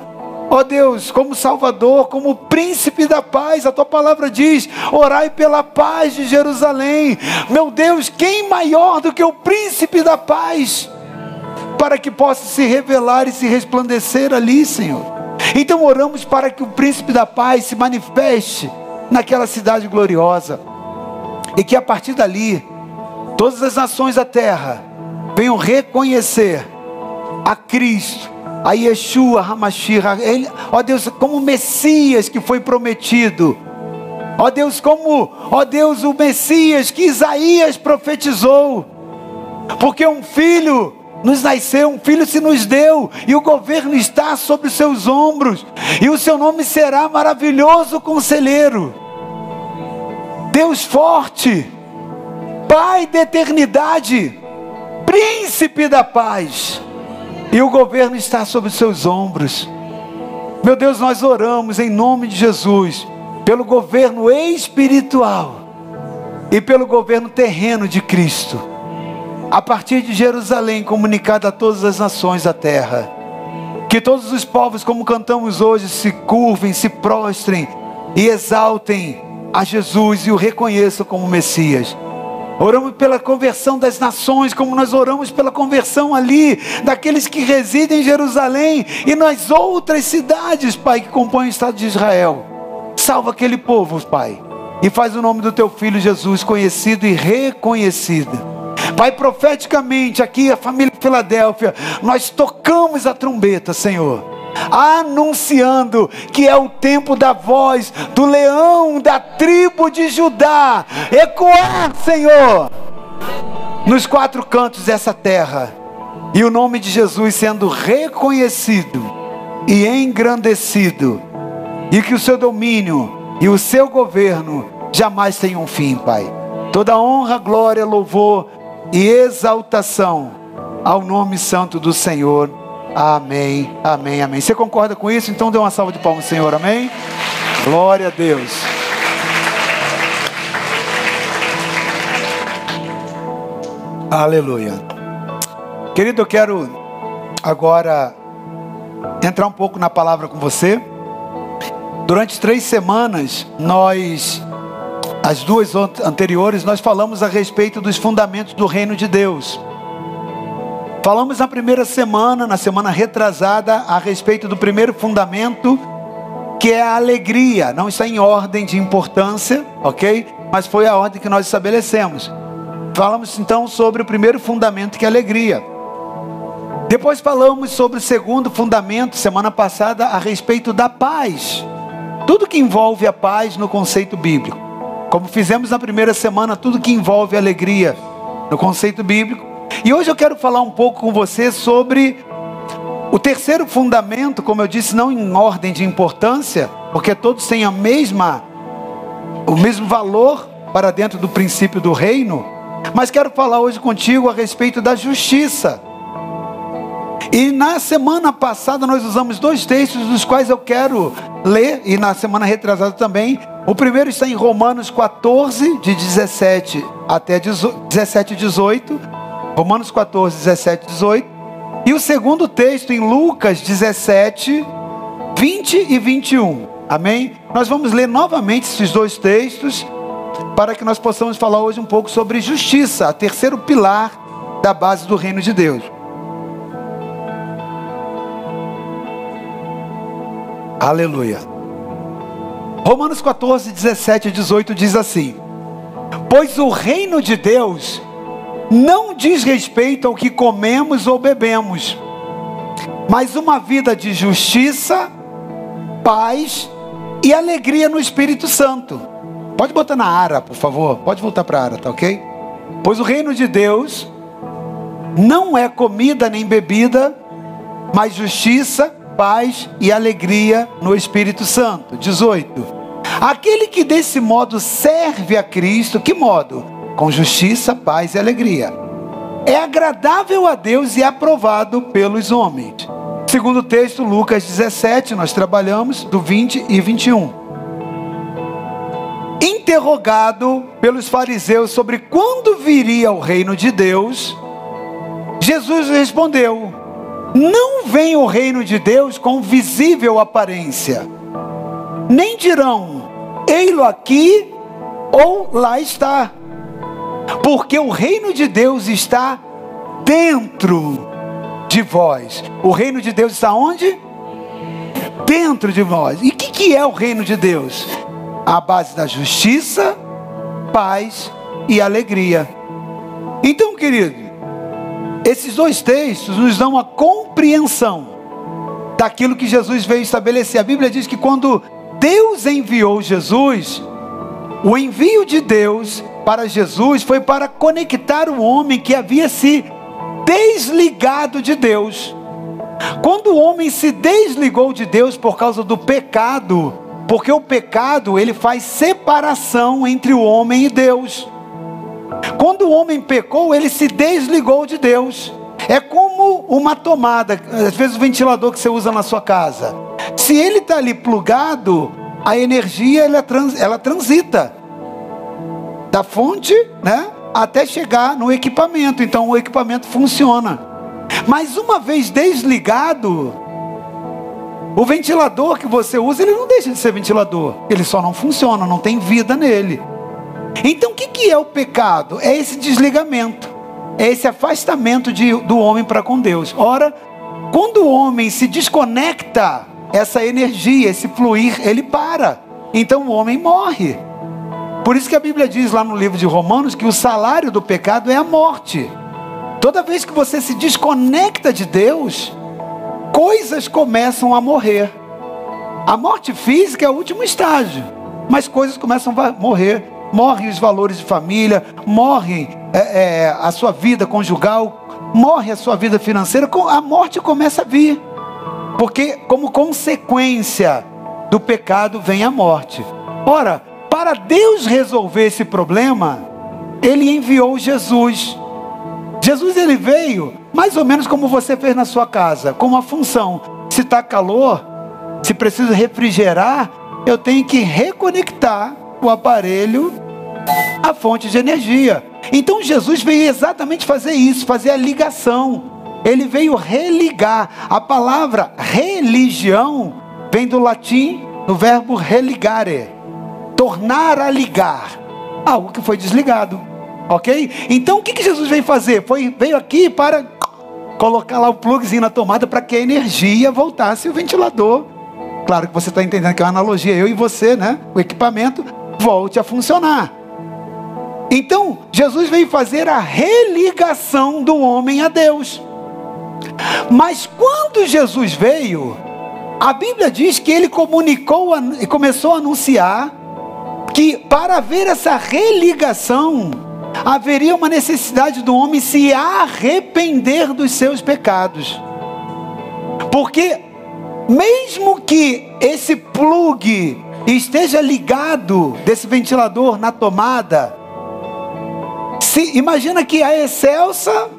Ó Deus, como Salvador, como príncipe da paz, a tua palavra diz: orai pela paz de Jerusalém. Meu Deus, quem maior do que o príncipe da paz? Para que possa se revelar e se resplandecer ali, Senhor. Então oramos para que o príncipe da paz se manifeste naquela cidade gloriosa. E que a partir dali, todas as nações da terra venham reconhecer a Cristo, a Yeshua Hamashira, ele, ó Deus, como Messias que foi prometido. Ó Deus, como, ó Deus, o Messias que Isaías profetizou. Porque um filho nos nasceu, um filho se nos deu, e o governo está sobre os seus ombros, e o seu nome será maravilhoso conselheiro Deus forte, Pai da eternidade, Príncipe da paz, e o governo está sobre os seus ombros. Meu Deus, nós oramos em nome de Jesus, pelo governo espiritual e pelo governo terreno de Cristo, a partir de Jerusalém, comunicado a todas as nações da terra. Que todos os povos, como cantamos hoje, se curvem, se prostrem e exaltem a Jesus e o reconheçam como Messias. Oramos pela conversão das nações, como nós oramos pela conversão ali, daqueles que residem em Jerusalém e nas outras cidades, Pai, que compõem o Estado de Israel. Salva aquele povo, Pai, e faz o nome do Teu Filho Jesus conhecido e reconhecido. Pai, profeticamente, aqui a família Filadélfia, nós tocamos a trombeta, Senhor anunciando que é o tempo da voz do leão da tribo de Judá. Ecoar, Senhor, nos quatro cantos dessa terra, e o nome de Jesus sendo reconhecido e engrandecido, e que o seu domínio e o seu governo jamais tenham um fim, Pai. Toda honra, glória, louvor e exaltação ao nome santo do Senhor Amém, amém, amém. Você concorda com isso? Então dê uma salva de palmas, Senhor, amém? Glória a Deus. Aleluia. Querido, eu quero agora entrar um pouco na palavra com você. Durante três semanas, nós, as duas anteriores, nós falamos a respeito dos fundamentos do reino de Deus. Falamos na primeira semana, na semana retrasada, a respeito do primeiro fundamento, que é a alegria. Não está em ordem de importância, ok? Mas foi a ordem que nós estabelecemos. Falamos então sobre o primeiro fundamento, que é a alegria. Depois falamos sobre o segundo fundamento, semana passada, a respeito da paz. Tudo que envolve a paz no conceito bíblico. Como fizemos na primeira semana, tudo que envolve alegria no conceito bíblico. E hoje eu quero falar um pouco com você sobre o terceiro fundamento, como eu disse, não em ordem de importância, porque todos têm a mesma o mesmo valor para dentro do princípio do reino, mas quero falar hoje contigo a respeito da justiça. E na semana passada nós usamos dois textos dos quais eu quero ler, e na semana retrasada também. O primeiro está em Romanos 14, de 17 até 17 e 18 Romanos 14, 17, 18. E o segundo texto em Lucas 17, 20 e 21. Amém? Nós vamos ler novamente esses dois textos para que nós possamos falar hoje um pouco sobre justiça, a terceiro pilar da base do reino de Deus. Aleluia. Romanos 14, 17 e 18 diz assim: Pois o reino de Deus não diz respeito ao que comemos ou bebemos, mas uma vida de justiça, paz e alegria no Espírito Santo. Pode botar na ara, por favor. Pode voltar para a ara, tá ok? Pois o reino de Deus não é comida nem bebida, mas justiça, paz e alegria no Espírito Santo. 18. Aquele que desse modo serve a Cristo, que modo? Com justiça, paz e alegria. É agradável a Deus e aprovado pelos homens. Segundo o texto, Lucas 17, nós trabalhamos do 20 e 21. Interrogado pelos fariseus sobre quando viria o reino de Deus, Jesus respondeu: Não vem o reino de Deus com visível aparência, nem dirão, ei-lo aqui ou lá está, porque o reino de Deus está dentro de vós. O reino de Deus está onde? Dentro de vós. E o que, que é o reino de Deus? A base da justiça, paz e alegria. Então, querido, esses dois textos nos dão uma compreensão daquilo que Jesus veio estabelecer. A Bíblia diz que quando Deus enviou Jesus, o envio de Deus para Jesus foi para conectar o homem que havia se desligado de Deus. Quando o homem se desligou de Deus por causa do pecado, porque o pecado ele faz separação entre o homem e Deus. Quando o homem pecou, ele se desligou de Deus. É como uma tomada, às vezes o ventilador que você usa na sua casa. Se ele está ali plugado, a energia ela, trans, ela transita da fonte, né, até chegar no equipamento. Então o equipamento funciona. Mas uma vez desligado, o ventilador que você usa, ele não deixa de ser ventilador. Ele só não funciona, não tem vida nele. Então o que, que é o pecado? É esse desligamento, é esse afastamento de, do homem para com Deus. Ora, quando o homem se desconecta, essa energia, esse fluir, ele para. Então o homem morre. Por isso que a Bíblia diz lá no livro de Romanos que o salário do pecado é a morte. Toda vez que você se desconecta de Deus, coisas começam a morrer. A morte física é o último estágio, mas coisas começam a morrer morrem os valores de família, morre é, é, a sua vida conjugal, morre a sua vida financeira, a morte começa a vir. Porque, como consequência do pecado, vem a morte. Ora, para Deus resolver esse problema, Ele enviou Jesus. Jesus ele veio mais ou menos como você fez na sua casa, com uma função. Se está calor, se precisa refrigerar, eu tenho que reconectar o aparelho a fonte de energia. Então Jesus veio exatamente fazer isso, fazer a ligação. Ele veio religar. A palavra religião vem do latim, no verbo religare, tornar a ligar algo que foi desligado. Ok? Então o que, que Jesus veio fazer? Foi, veio aqui para colocar lá o plugzinho na tomada para que a energia voltasse o ventilador. Claro que você está entendendo que é uma analogia, eu e você, né? O equipamento volte a funcionar. Então, Jesus veio fazer a religação do homem a Deus. Mas quando Jesus veio, a Bíblia diz que ele comunicou e começou a anunciar que para haver essa religação, haveria uma necessidade do homem se arrepender dos seus pecados. Porque mesmo que esse plug esteja ligado desse ventilador na tomada, se, imagina que a Excelsa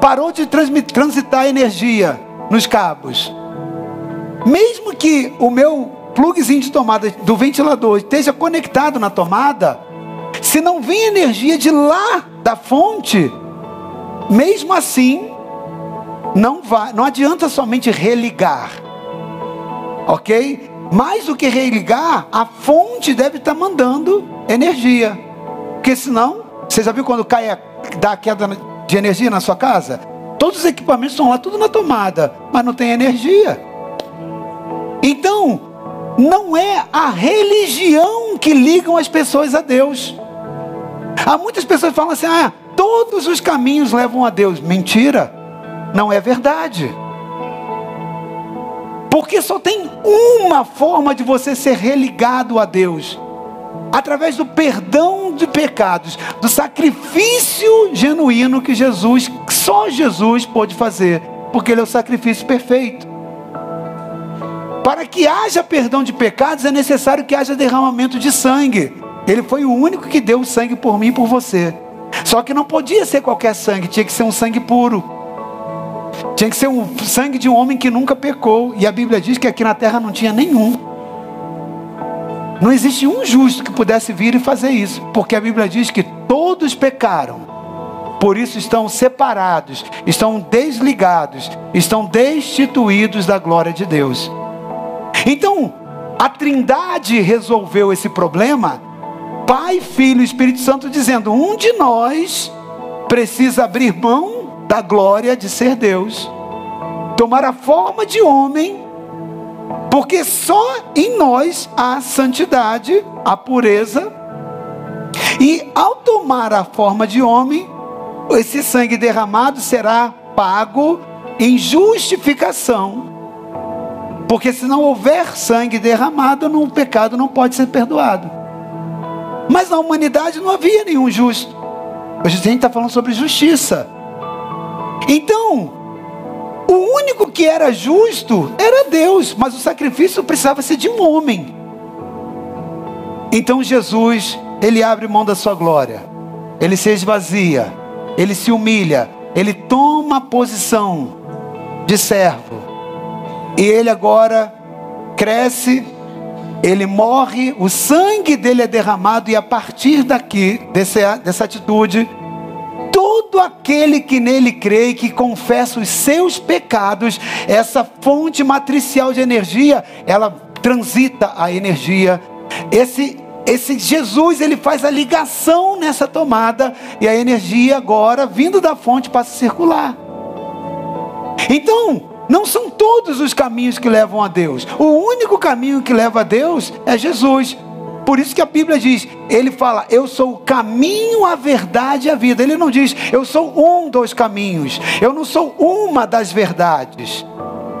parou de transitar energia nos cabos. Mesmo que o meu plugzinho de tomada do ventilador esteja conectado na tomada, se não vem energia de lá da fonte, mesmo assim, não vai, não adianta somente religar. OK? Mais do que religar, a fonte deve estar mandando energia. Porque senão você já viu quando cai a, dá a queda de energia na sua casa? Todos os equipamentos estão lá, tudo na tomada, mas não tem energia. Então, não é a religião que ligam as pessoas a Deus. Há muitas pessoas que falam assim: ah, todos os caminhos levam a Deus. Mentira, não é verdade. Porque só tem uma forma de você ser religado a Deus através do perdão de pecados, do sacrifício genuíno que Jesus, só Jesus pôde fazer, porque Ele é o sacrifício perfeito. Para que haja perdão de pecados é necessário que haja derramamento de sangue. Ele foi o único que deu o sangue por mim e por você. Só que não podia ser qualquer sangue, tinha que ser um sangue puro. Tinha que ser o sangue de um homem que nunca pecou. E a Bíblia diz que aqui na terra não tinha nenhum. Não existe um justo que pudesse vir e fazer isso, porque a Bíblia diz que todos pecaram por isso estão separados, estão desligados, estão destituídos da glória de Deus. Então, a Trindade resolveu esse problema, Pai, Filho e Espírito Santo, dizendo: um de nós precisa abrir mão da glória de ser Deus, tomar a forma de homem, porque só em nós há santidade, a pureza, e ao tomar a forma de homem, esse sangue derramado será pago em justificação. Porque se não houver sangue derramado, o pecado não pode ser perdoado. Mas na humanidade não havia nenhum justo. Hoje a gente está falando sobre justiça. Então, o único que era justo era Deus, mas o sacrifício precisava ser de um homem. Então Jesus, ele abre mão da sua glória, ele se esvazia, ele se humilha, ele toma a posição de servo, e ele agora cresce, ele morre, o sangue dele é derramado, e a partir daqui, desse, dessa atitude, todo aquele que nele crê e que confessa os seus pecados, essa fonte matricial de energia, ela transita a energia. Esse esse Jesus, ele faz a ligação nessa tomada e a energia agora vindo da fonte passa a circular. Então, não são todos os caminhos que levam a Deus. O único caminho que leva a Deus é Jesus. Por isso que a Bíblia diz, ele fala, eu sou o caminho, a verdade e a vida. Ele não diz, eu sou um dos caminhos, eu não sou uma das verdades.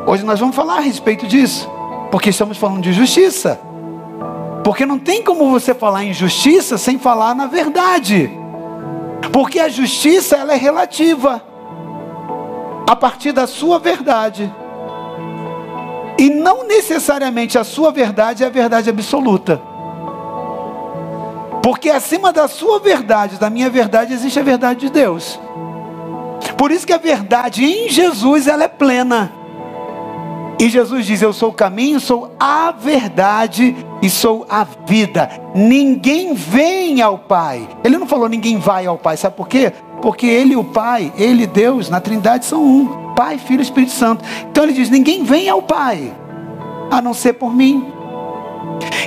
Hoje nós vamos falar a respeito disso, porque estamos falando de justiça. Porque não tem como você falar em justiça sem falar na verdade. Porque a justiça ela é relativa a partir da sua verdade. E não necessariamente a sua verdade é a verdade absoluta. Porque acima da sua verdade, da minha verdade, existe a verdade de Deus. Por isso que a verdade em Jesus ela é plena. E Jesus diz: Eu sou o caminho, sou a verdade e sou a vida. Ninguém vem ao Pai. Ele não falou ninguém vai ao Pai. Sabe por quê? Porque Ele e o Pai, Ele e Deus, na Trindade são um: Pai, Filho e Espírito Santo. Então ele diz: Ninguém vem ao Pai, a não ser por mim.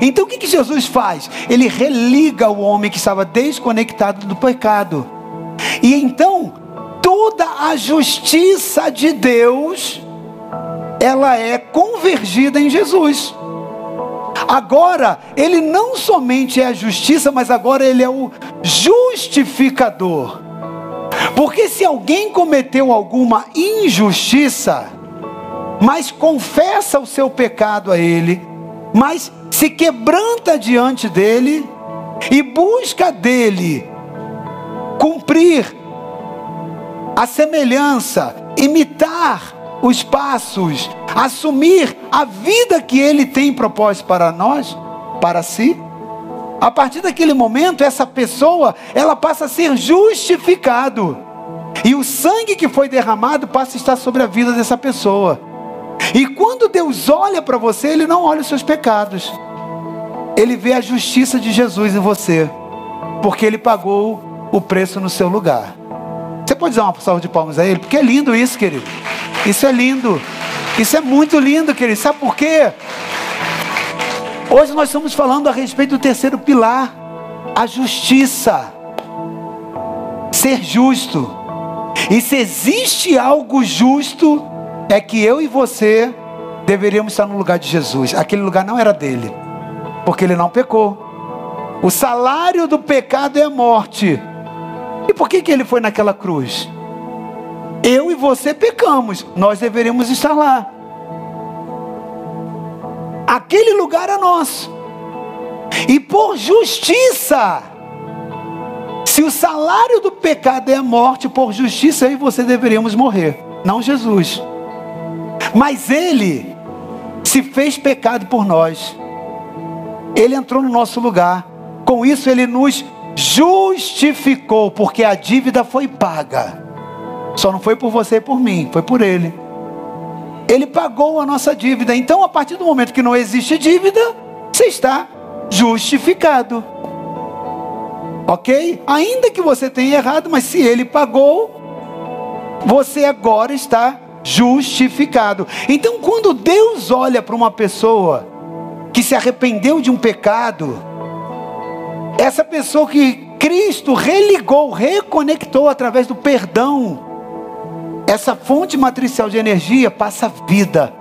Então o que, que Jesus faz? Ele religa o homem que estava desconectado do pecado. E então, toda a justiça de Deus, ela é convergida em Jesus. Agora, ele não somente é a justiça, mas agora ele é o justificador. Porque se alguém cometeu alguma injustiça, mas confessa o seu pecado a ele, mas se quebranta diante dele e busca dele cumprir a semelhança, imitar os passos, assumir a vida que ele tem propósito para nós, para si. A partir daquele momento, essa pessoa, ela passa a ser justificado. E o sangue que foi derramado passa a estar sobre a vida dessa pessoa. E quando Deus olha para você, Ele não olha os seus pecados. Ele vê a justiça de Jesus em você. Porque Ele pagou o preço no seu lugar. Você pode dar uma salva de palmas a Ele? Porque é lindo isso, querido. Isso é lindo. Isso é muito lindo, querido. Sabe por quê? Hoje nós estamos falando a respeito do terceiro pilar, a justiça. Ser justo. E se existe algo justo, é que eu e você deveríamos estar no lugar de Jesus. Aquele lugar não era dele, porque ele não pecou. O salário do pecado é a morte. E por que, que ele foi naquela cruz? Eu e você pecamos, nós deveríamos estar lá. Aquele lugar é nosso. E por justiça, se o salário do pecado é a morte, por justiça e você deveríamos morrer, não Jesus. Mas ele se fez pecado por nós. Ele entrou no nosso lugar. Com isso ele nos justificou, porque a dívida foi paga. Só não foi por você e por mim, foi por Ele. Ele pagou a nossa dívida. Então, a partir do momento que não existe dívida, você está justificado. Ok? Ainda que você tenha errado, mas se ele pagou, você agora está justificado. Então, quando Deus olha para uma pessoa que se arrependeu de um pecado, essa pessoa que Cristo religou, reconectou através do perdão, essa fonte matricial de energia passa vida,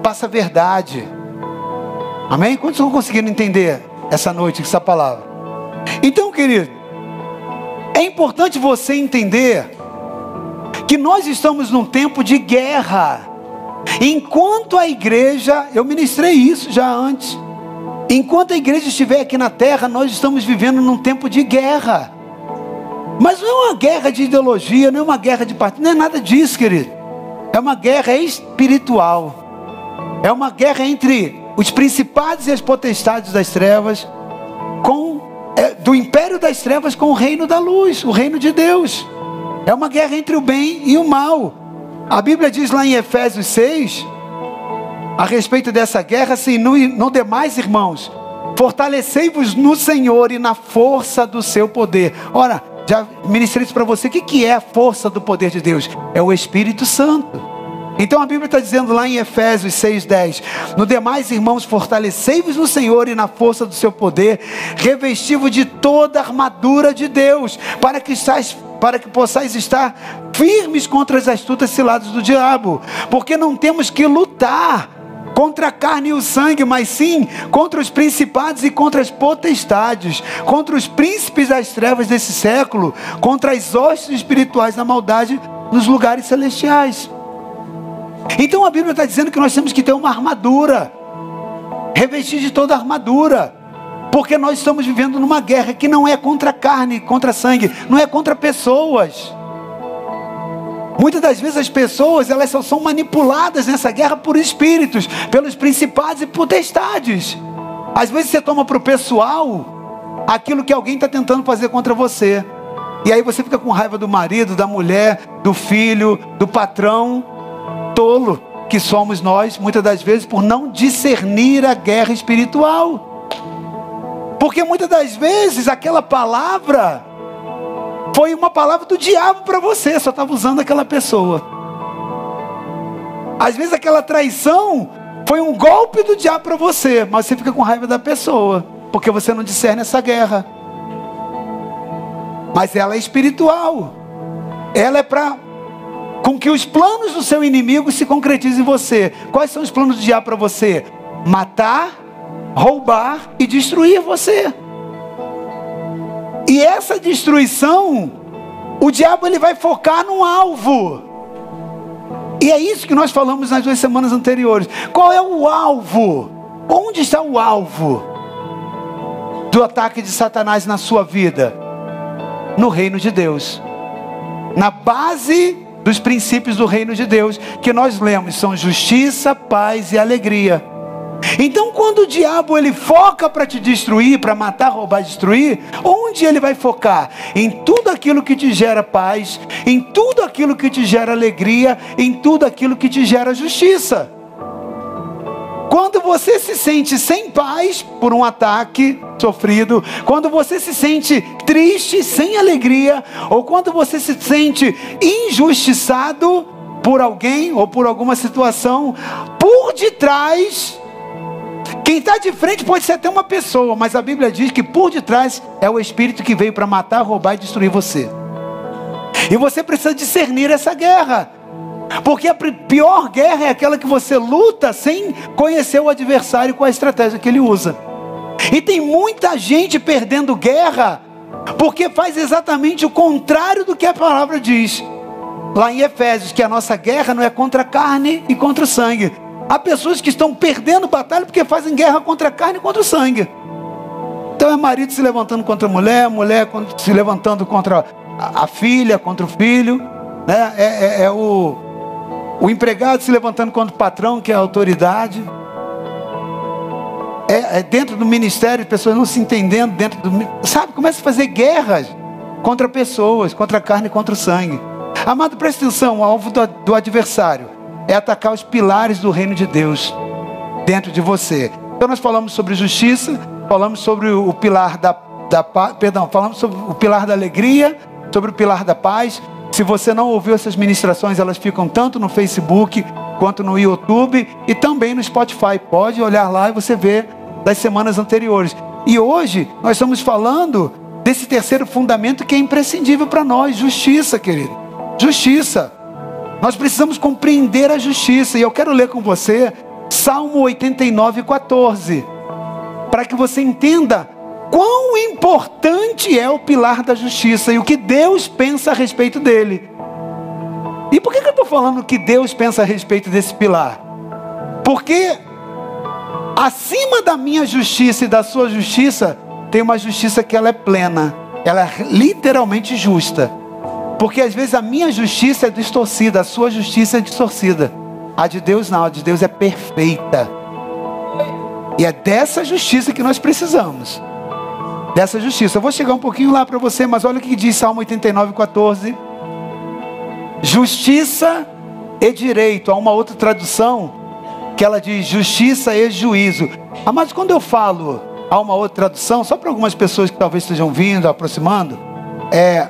passa verdade. Amém? Quantos estão conseguindo entender essa noite essa palavra? Então, querido, é importante você entender que nós estamos num tempo de guerra. Enquanto a igreja, eu ministrei isso já antes. Enquanto a igreja estiver aqui na terra, nós estamos vivendo num tempo de guerra. Mas não é uma guerra de ideologia, não é uma guerra de partido, não é nada disso, querido. É uma guerra espiritual. É uma guerra entre os principados e as potestades das trevas, com é, do império das trevas com o reino da luz, o reino de Deus. É uma guerra entre o bem e o mal. A Bíblia diz lá em Efésios 6, a respeito dessa guerra, assim, no, no demais, irmãos, fortalecei-vos no Senhor e na força do seu poder. Ora, já ministrei isso para você, o que, é a força do poder de Deus? É o Espírito Santo. Então a Bíblia está dizendo lá em Efésios 6,10: No demais, irmãos, fortalecei-vos no Senhor e na força do seu poder, revestivo de toda a armadura de Deus, para que, estais, para que possais estar firmes contra as astutas ciladas do diabo, porque não temos que lutar contra a carne e o sangue, mas sim contra os principados e contra as potestades, contra os príncipes das trevas desse século, contra as hostes espirituais da maldade nos lugares celestiais. Então a Bíblia está dizendo que nós temos que ter uma armadura, revestir de toda a armadura, porque nós estamos vivendo numa guerra que não é contra carne, contra sangue, não é contra pessoas. Muitas das vezes as pessoas elas só são manipuladas nessa guerra por espíritos, pelos principados e potestades. Às vezes você toma para o pessoal aquilo que alguém está tentando fazer contra você. E aí você fica com raiva do marido, da mulher, do filho, do patrão tolo que somos nós, muitas das vezes, por não discernir a guerra espiritual. Porque muitas das vezes aquela palavra foi uma palavra do diabo para você, só estava usando aquela pessoa. Às vezes aquela traição foi um golpe do diabo para você, mas você fica com raiva da pessoa, porque você não discerne essa guerra. Mas ela é espiritual. Ela é para com que os planos do seu inimigo se concretizem em você. Quais são os planos do diabo para você? Matar, roubar e destruir você. E essa destruição, o diabo ele vai focar no alvo. E é isso que nós falamos nas duas semanas anteriores. Qual é o alvo? Onde está o alvo do ataque de Satanás na sua vida? No reino de Deus. Na base dos princípios do reino de Deus, que nós lemos, são justiça, paz e alegria. Então, quando o diabo ele foca para te destruir, para matar, roubar, destruir, onde ele vai focar? Em tudo aquilo que te gera paz, em tudo aquilo que te gera alegria, em tudo aquilo que te gera justiça. Quando você se sente sem paz por um ataque sofrido, quando você se sente triste, sem alegria, ou quando você se sente injustiçado por alguém ou por alguma situação, por detrás, quem está de frente pode ser até uma pessoa, mas a Bíblia diz que por detrás é o Espírito que veio para matar, roubar e destruir você. E você precisa discernir essa guerra. Porque a pior guerra é aquela que você luta sem conhecer o adversário com a estratégia que ele usa. E tem muita gente perdendo guerra porque faz exatamente o contrário do que a palavra diz. Lá em Efésios, que a nossa guerra não é contra a carne e contra o sangue. Há pessoas que estão perdendo batalha porque fazem guerra contra a carne e contra o sangue. Então é marido se levantando contra a mulher, mulher se levantando contra a, filha, contra o filho. Né? É, é, é o, o empregado se levantando contra o patrão, que é a autoridade. É, é dentro do ministério, pessoas não se entendendo dentro do. Sabe, começa a fazer guerras contra pessoas, contra a carne e contra o sangue. Amado, presta atenção: alvo do, do adversário é atacar os pilares do reino de Deus dentro de você. Então, nós falamos sobre justiça, falamos sobre o pilar da da perdão, falamos sobre o pilar da alegria, sobre o pilar da paz. Se você não ouviu essas ministrações, elas ficam tanto no Facebook quanto no YouTube e também no Spotify. Pode olhar lá e você vê das semanas anteriores. E hoje nós estamos falando desse terceiro fundamento que é imprescindível para nós, justiça, querido. Justiça. Nós precisamos compreender a justiça. E eu quero ler com você Salmo 89, 14. Para que você entenda quão importante é o pilar da justiça e o que Deus pensa a respeito dele. E por que, eu estou falando que Deus pensa a respeito desse pilar? Porque acima da minha justiça e da sua justiça, tem uma justiça que ela é plena, ela é literalmente justa. Porque às vezes a minha justiça é distorcida, a sua justiça é distorcida. A de Deus não, a de Deus é perfeita. E é dessa justiça que nós precisamos. Dessa justiça. Eu vou chegar um pouquinho lá para você, mas olha o que diz Salmo 89, 14. Justiça e direito. Há uma outra tradução que ela diz justiça e juízo. Ah, mas quando eu falo, há uma outra tradução, só para algumas pessoas que talvez estejam vindo, aproximando, é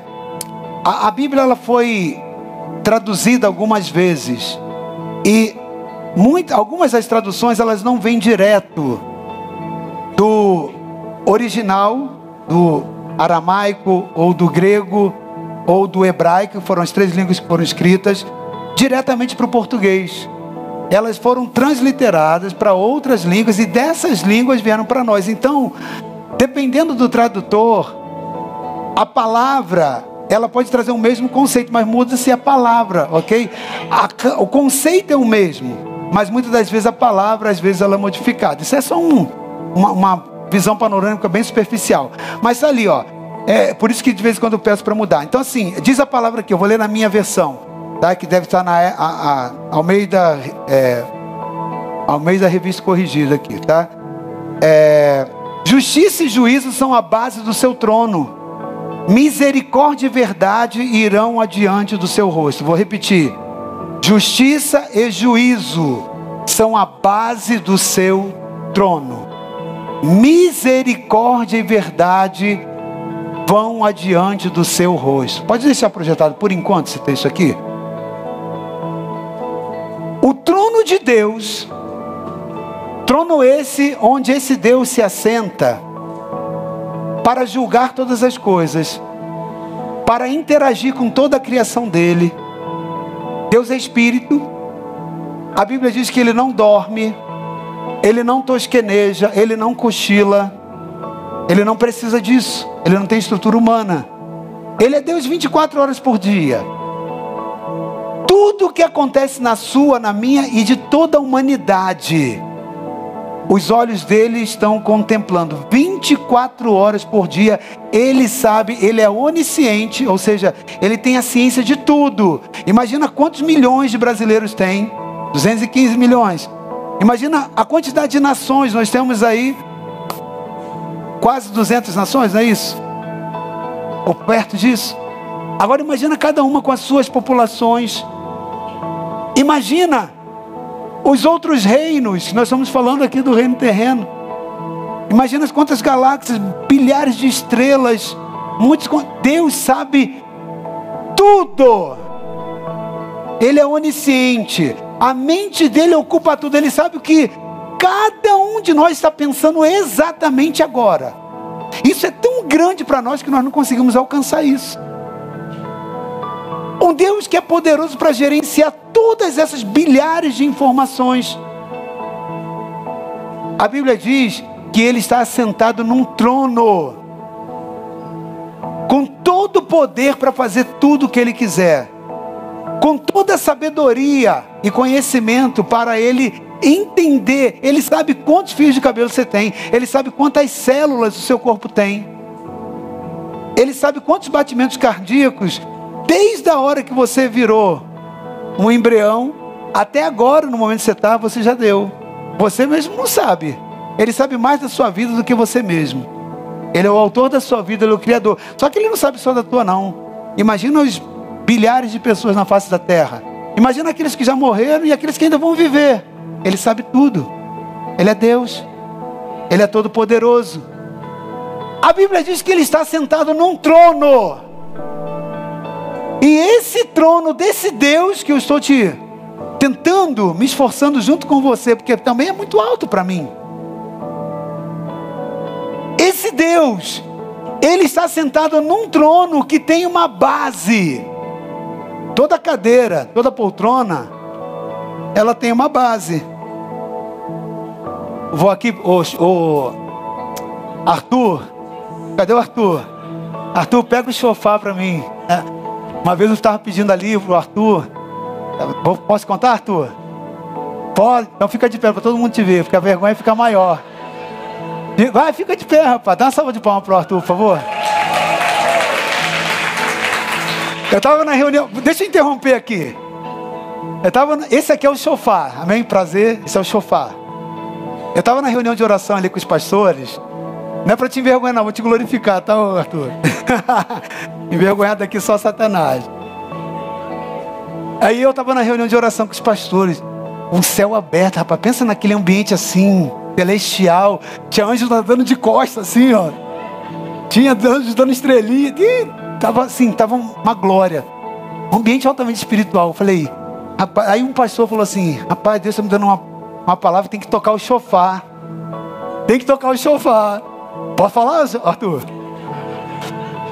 a, a Bíblia ela foi traduzida algumas vezes e muito, algumas das traduções elas não vêm direto do original, do aramaico ou do grego ou do hebraico, foram as três línguas que foram escritas, diretamente para o português. Elas foram transliteradas para outras línguas e dessas línguas vieram para nós. Então, dependendo do tradutor, a palavra ela pode trazer o mesmo conceito, mas muda-se a palavra, ok? A, o conceito é o mesmo, mas muitas das vezes a palavra, às vezes, ela é modificada. Isso é só um, uma, uma visão panorâmica bem superficial. Mas tá ali, ó. É por isso que de vez em quando eu peço para mudar. Então, assim, diz a palavra aqui, eu vou ler na minha versão, tá? Que deve estar na a, a, ao meio da. É, da revista corrigida aqui, tá? É, justiça e juízo são a base do seu trono. Misericórdia e verdade irão adiante do seu rosto. Vou repetir. Justiça e juízo são a base do seu trono. Misericórdia e verdade vão adiante do seu rosto. Pode deixar projetado por enquanto esse texto aqui? O trono de Deus, trono esse onde esse Deus se assenta, para julgar todas as coisas, para interagir com toda a criação dele. Deus é espírito. A Bíblia diz que ele não dorme, ele não tosqueneja, ele não cochila. Ele não precisa disso. Ele não tem estrutura humana. Ele é Deus 24 horas por dia. Tudo o que acontece na sua, na minha e de toda a humanidade os olhos dele estão contemplando 24 horas por dia. Ele sabe, ele é onisciente, ou seja, ele tem a ciência de tudo. Imagina quantos milhões de brasileiros tem? 215 milhões. Imagina a quantidade de nações nós temos aí. Quase 200 nações, não é isso? Ou perto disso. Agora imagina cada uma com as suas populações. Imagina os outros reinos, nós estamos falando aqui do reino terreno. Imagina quantas galáxias, bilhares de estrelas, muitos. Deus sabe tudo. Ele é onisciente. A mente dele ocupa tudo. Ele sabe o que cada um de nós está pensando exatamente agora. Isso é tão grande para nós que nós não conseguimos alcançar isso. Um Deus que é poderoso para gerenciar todas essas bilhares de informações. A Bíblia diz que ele está assentado num trono, com todo o poder para fazer tudo o que ele quiser, com toda a sabedoria e conhecimento para ele entender. Ele sabe quantos fios de cabelo você tem, ele sabe quantas células o seu corpo tem, ele sabe quantos batimentos cardíacos Desde a hora que você virou um embrião, até agora, no momento que você está, você já deu. Você mesmo não sabe. Ele sabe mais da sua vida do que você mesmo. Ele é o autor da sua vida, ele é o criador. Só que ele não sabe só da tua, não. Imagina os bilhares de pessoas na face da terra. Imagina aqueles que já morreram e aqueles que ainda vão viver. Ele sabe tudo. Ele é Deus. Ele é todo poderoso. A Bíblia diz que ele está sentado num trono. E esse trono desse Deus que eu estou te tentando, me esforçando junto com você, porque também é muito alto para mim. Esse Deus, ele está sentado num trono que tem uma base. Toda cadeira, toda poltrona, ela tem uma base. Vou aqui, o, Arthur, cadê o Arthur? Arthur, pega o sofá para mim. É, uma vez eu estava pedindo ali pro Arthur. Posso contar, Arthur? Pode? Então fica de pé para todo mundo te ver, porque a vergonha fica maior. Vai, fica de pé, rapaz. Dá uma salva de palmas pro Arthur, por favor. Eu estava na reunião. Deixa eu interromper aqui. Eu tava, esse aqui é o sofá. Amém? Prazer. Esse é o sofá. Eu estava na reunião de oração ali com os pastores. Não é para te envergonhar, não. Vou te glorificar, tá, Arthur? Envergonhado aqui só Satanás. Aí eu estava na reunião de oração com os pastores. Um céu aberto, rapaz. Pensa naquele ambiente assim celestial. Tinha anjos andando de costas, assim, ó. Tinha anjos dando estrelinha. E tava assim, tava uma glória. Um ambiente altamente espiritual. Eu falei, rapaz, aí um pastor falou assim: rapaz, Deus está me dando uma, uma palavra, tem que tocar o chofar. Tem que tocar o chofar. Pode falar, Arthur?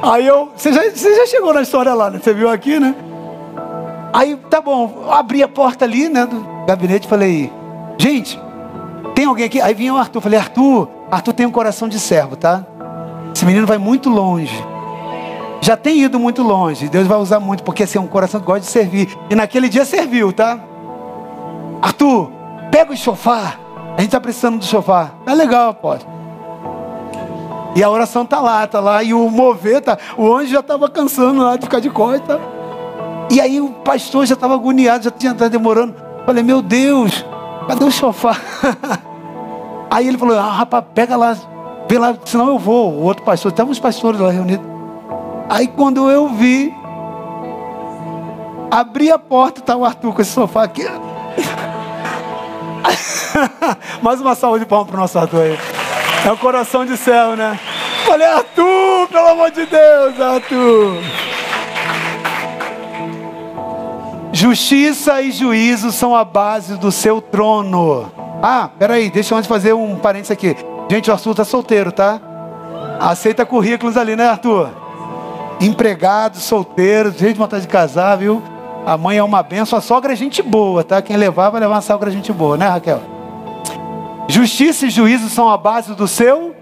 Aí eu, você já, você já chegou na história lá, né? Você viu aqui, né? Aí, tá bom, abri a porta ali, né, do gabinete, falei, gente, tem alguém aqui? Aí vinha o Arthur. Falei, Arthur, Arthur tem um coração de servo, tá? Esse menino vai muito longe. Já tem ido muito longe. Deus vai usar muito, porque assim, é um coração que gosta de servir. E naquele dia serviu, tá? Arthur, pega o sofá. A gente está precisando do sofá. Tá legal, apóstolo. E a oração tá lá, tá lá. E o mover, tá, o anjo já estava cansando lá de ficar de costa. E aí o pastor já estava agoniado, já tinha estado demorando. Falei, meu Deus, cadê o sofá? Aí ele falou, ah, rapaz, pega lá, vê lá, senão eu vou. O outro pastor, estavam os pastores lá reunidos. Aí quando eu vi, abri a porta, está o Arthur com esse sofá aqui. Mais uma salva de palmas para o nosso Arthur aí. É o coração de céu, né? Falei, Arthur, pelo amor de Deus, Arthur. Justiça e juízo são a base do seu trono. Ah, peraí, deixa eu antes fazer um parênteses aqui. Gente, o Arthur tá solteiro, tá? Aceita currículos ali, né, Arthur? Empregado, solteiro, gente de vontade de casar, viu? A mãe é uma benção, a sogra é gente boa, tá? Quem levar vai levar uma sogra gente boa, né, Raquel? Justiça e juízo são a base do seu.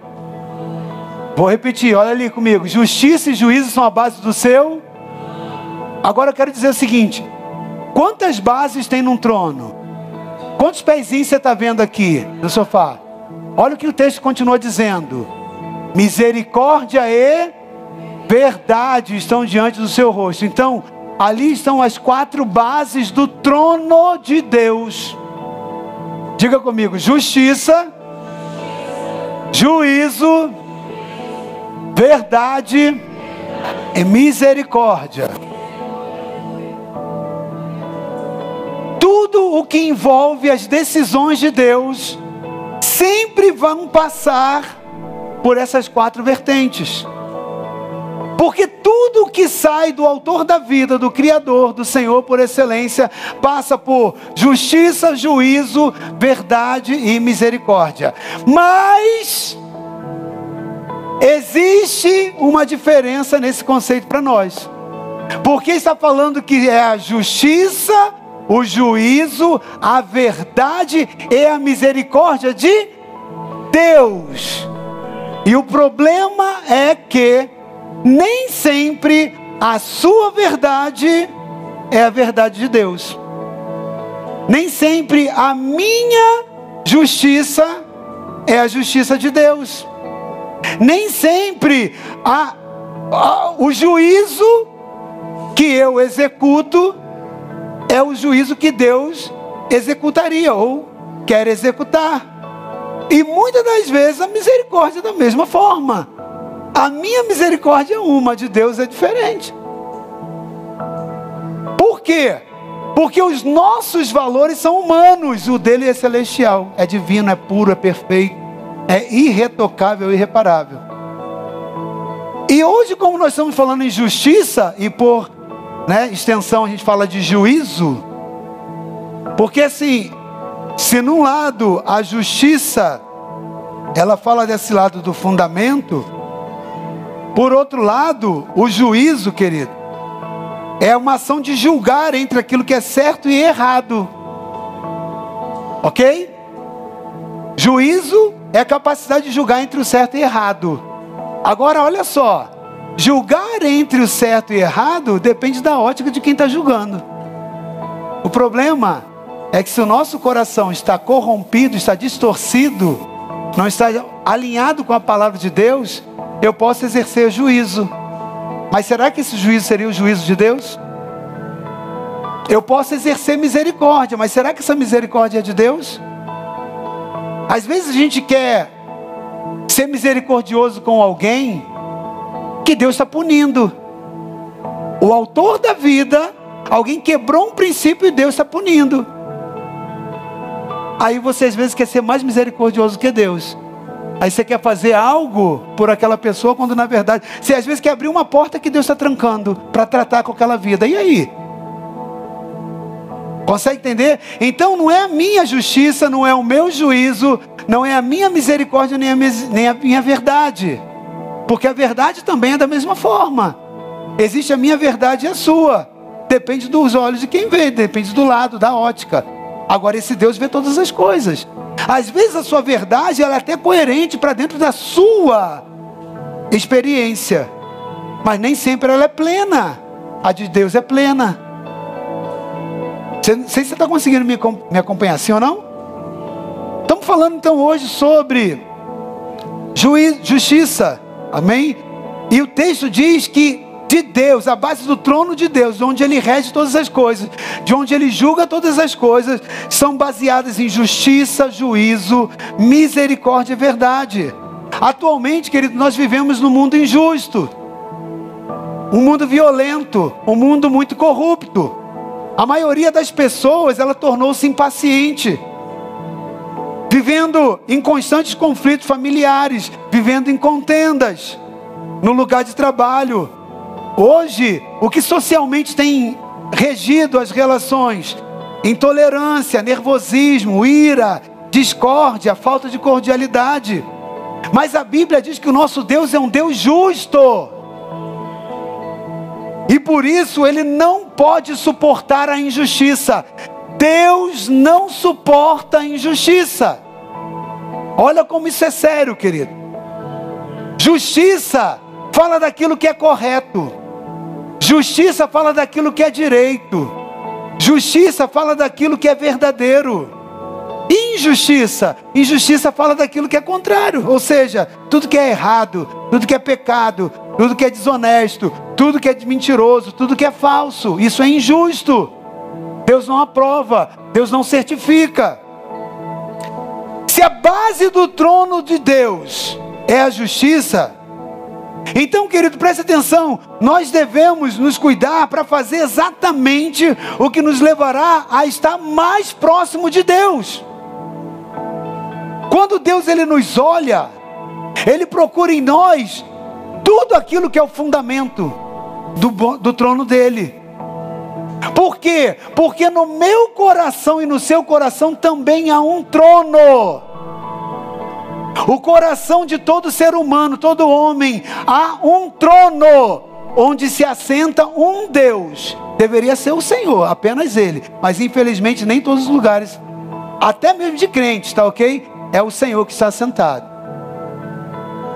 Vou repetir, olha ali comigo. Justiça e juízo são a base do seu. Agora eu quero dizer o seguinte: quantas bases tem num trono? Quantos pezinhos você está vendo aqui no sofá? Olha o que o texto continua dizendo: misericórdia e verdade estão diante do seu rosto. Então, ali estão as quatro bases do trono de Deus. Diga comigo: justiça, juízo, verdade e misericórdia. tudo o que envolve as decisões de Deus sempre vão passar por essas quatro vertentes. Porque tudo que sai do autor da vida, do Criador, do Senhor por excelência, passa por justiça, juízo, verdade e misericórdia. Mas existe uma diferença nesse conceito para nós. Porque está falando que é a justiça, o juízo, a verdade e a misericórdia de Deus. E o problema é que nem sempre a sua verdade é a verdade de Deus. Nem sempre a minha justiça é a justiça de Deus. Nem sempre a, a, o juízo que eu executo é o juízo que Deus executaria ou quer executar. E muitas das vezes a misericórdia é da mesma forma. A minha misericórdia é uma, a de Deus é diferente. Por quê? Porque os nossos valores são humanos, o dele é celestial, é divino, é puro, é perfeito, é irretocável, irreparável. E hoje, como nós estamos falando em justiça, e por né, extensão a gente fala de juízo, porque assim, se num lado a justiça, ela fala desse lado do fundamento, por outro lado, o juízo, querido, é uma ação de julgar entre aquilo que é certo e errado. Ok? Juízo é a capacidade de julgar entre o certo e errado. Agora, olha só: julgar entre o certo e errado depende da ótica de quem está julgando. O problema é que se o nosso coração está corrompido, está distorcido, não está alinhado com a palavra de Deus, eu posso exercer juízo. Mas será que esse juízo seria o juízo de Deus? Eu posso exercer misericórdia, mas será que essa misericórdia é de Deus? Às vezes a gente quer ser misericordioso com alguém que Deus está punindo. O autor da vida, alguém quebrou um princípio e Deus está punindo. Aí você às vezes quer ser mais misericordioso que Deus. Aí você quer fazer algo por aquela pessoa, quando na verdade, você às vezes quer abrir uma porta que Deus está trancando para tratar com aquela vida. E aí? Consegue entender? Então não é a minha justiça, não é o meu juízo, não é a minha misericórdia, nem a, nem a minha verdade. Porque a verdade também é da mesma forma. Existe a minha verdade e a sua. Depende dos olhos de quem vê, depende do lado, da ótica. Agora esse Deus vê todas as coisas. Às vezes a sua verdade ela é até coerente para dentro da sua experiência, mas nem sempre ela é plena. A de Deus é plena. Não sei se você está conseguindo me, me acompanhar, sim ou não? Estamos falando então hoje sobre juiz, justiça, amém? E o texto diz que de Deus, a base do trono de Deus, onde Ele rege todas as coisas, de onde Ele julga todas as coisas, são baseadas em justiça, juízo, misericórdia e verdade. Atualmente, querido, nós vivemos num mundo injusto, um mundo violento, um mundo muito corrupto. A maioria das pessoas, ela tornou-se impaciente, vivendo em constantes conflitos familiares, vivendo em contendas, no lugar de trabalho, Hoje, o que socialmente tem regido as relações? Intolerância, nervosismo, ira, discórdia, falta de cordialidade. Mas a Bíblia diz que o nosso Deus é um Deus justo. E por isso ele não pode suportar a injustiça. Deus não suporta a injustiça. Olha como isso é sério, querido. Justiça fala daquilo que é correto. Justiça fala daquilo que é direito. Justiça fala daquilo que é verdadeiro. Injustiça, injustiça fala daquilo que é contrário, ou seja, tudo que é errado, tudo que é pecado, tudo que é desonesto, tudo que é mentiroso, tudo que é falso, isso é injusto. Deus não aprova, Deus não certifica. Se a base do trono de Deus é a justiça, então, querido, preste atenção. Nós devemos nos cuidar para fazer exatamente o que nos levará a estar mais próximo de Deus. Quando Deus ele nos olha, ele procura em nós tudo aquilo que é o fundamento do, do trono dele. Por quê? Porque no meu coração e no seu coração também há um trono. O coração de todo ser humano, todo homem, há um trono onde se assenta um Deus. Deveria ser o Senhor, apenas Ele. Mas infelizmente nem todos os lugares, até mesmo de crentes, tá ok? É o Senhor que está sentado.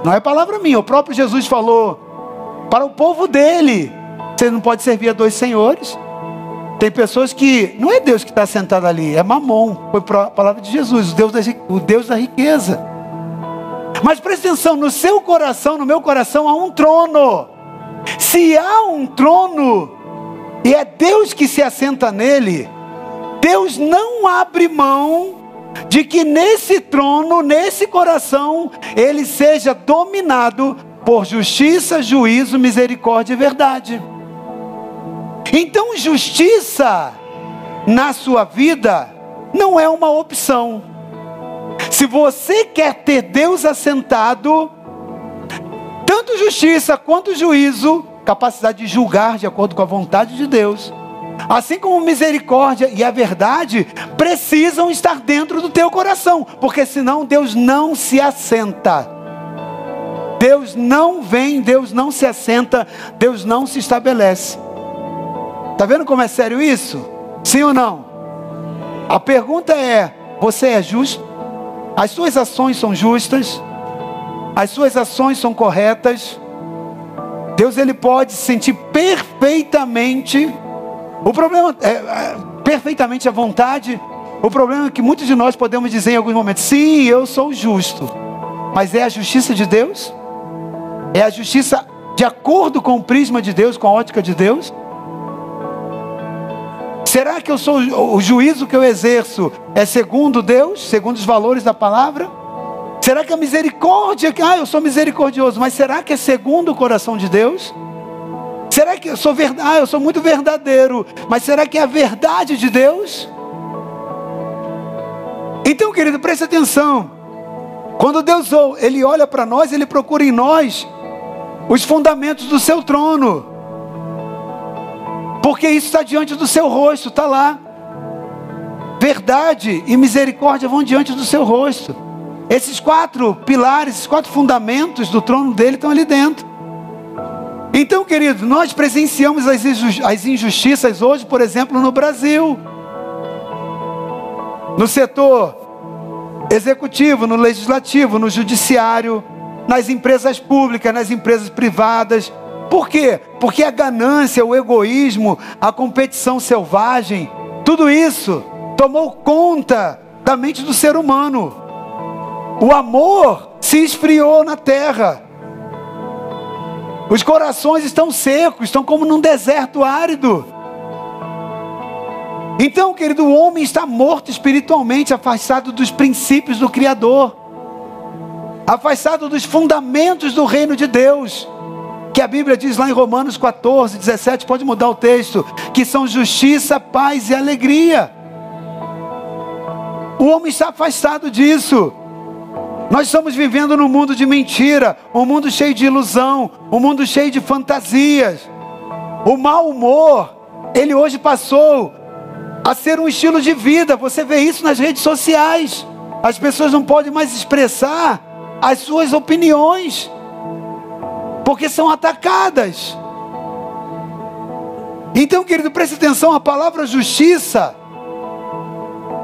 Não é palavra minha, o próprio Jesus falou para o povo dele: você não pode servir a dois senhores. Tem pessoas que não é Deus que está sentado ali, é Mamon. Foi a palavra de Jesus, o Deus da, o Deus da riqueza. Mas preste atenção, no seu coração, no meu coração, há um trono. Se há um trono, e é Deus que se assenta nele, Deus não abre mão de que nesse trono, nesse coração, ele seja dominado por justiça, juízo, misericórdia e verdade. Então, justiça na sua vida não é uma opção. Se você quer ter Deus assentado, Tanto justiça quanto juízo, capacidade de julgar de acordo com a vontade de Deus, assim como misericórdia e a verdade, precisam estar dentro do teu coração, porque senão Deus não se assenta. Deus não vem, Deus não se assenta, Deus não se estabelece. Está vendo como é sério isso? Sim ou não? A pergunta é: você é justo? As suas ações são justas? As suas ações são corretas? Deus ele pode sentir perfeitamente o problema é, é perfeitamente a vontade. O problema é que muitos de nós podemos dizer em alguns momentos: sim, eu sou justo. Mas é a justiça de Deus? É a justiça de acordo com o prisma de Deus, com a ótica de Deus? Será que eu sou o juízo que eu exerço é segundo Deus, segundo os valores da palavra? Será que a misericórdia, ah, eu sou misericordioso, mas será que é segundo o coração de Deus? Será que eu sou verdade? Ah, eu sou muito verdadeiro, mas será que é a verdade de Deus? Então, querido, preste atenção. Quando Deus ele olha para nós, ele procura em nós os fundamentos do seu trono. Porque isso está diante do seu rosto, está lá. Verdade e misericórdia vão diante do seu rosto. Esses quatro pilares, esses quatro fundamentos do trono dele estão ali dentro. Então, querido, nós presenciamos as injustiças hoje, por exemplo, no Brasil. No setor executivo, no legislativo, no judiciário, nas empresas públicas, nas empresas privadas. Por quê? Porque a ganância, o egoísmo, a competição selvagem, tudo isso tomou conta da mente do ser humano. O amor se esfriou na terra. Os corações estão secos, estão como num deserto árido. Então, querido, o homem está morto espiritualmente, afastado dos princípios do Criador, afastado dos fundamentos do reino de Deus, que a Bíblia diz lá em Romanos 14, 17, pode mudar o texto, que são justiça, paz e alegria. O homem está afastado disso. Nós estamos vivendo num mundo de mentira, um mundo cheio de ilusão, um mundo cheio de fantasias. O mau humor, ele hoje passou a ser um estilo de vida. Você vê isso nas redes sociais. As pessoas não podem mais expressar as suas opiniões, porque são atacadas. Então, querido, preste atenção: a palavra justiça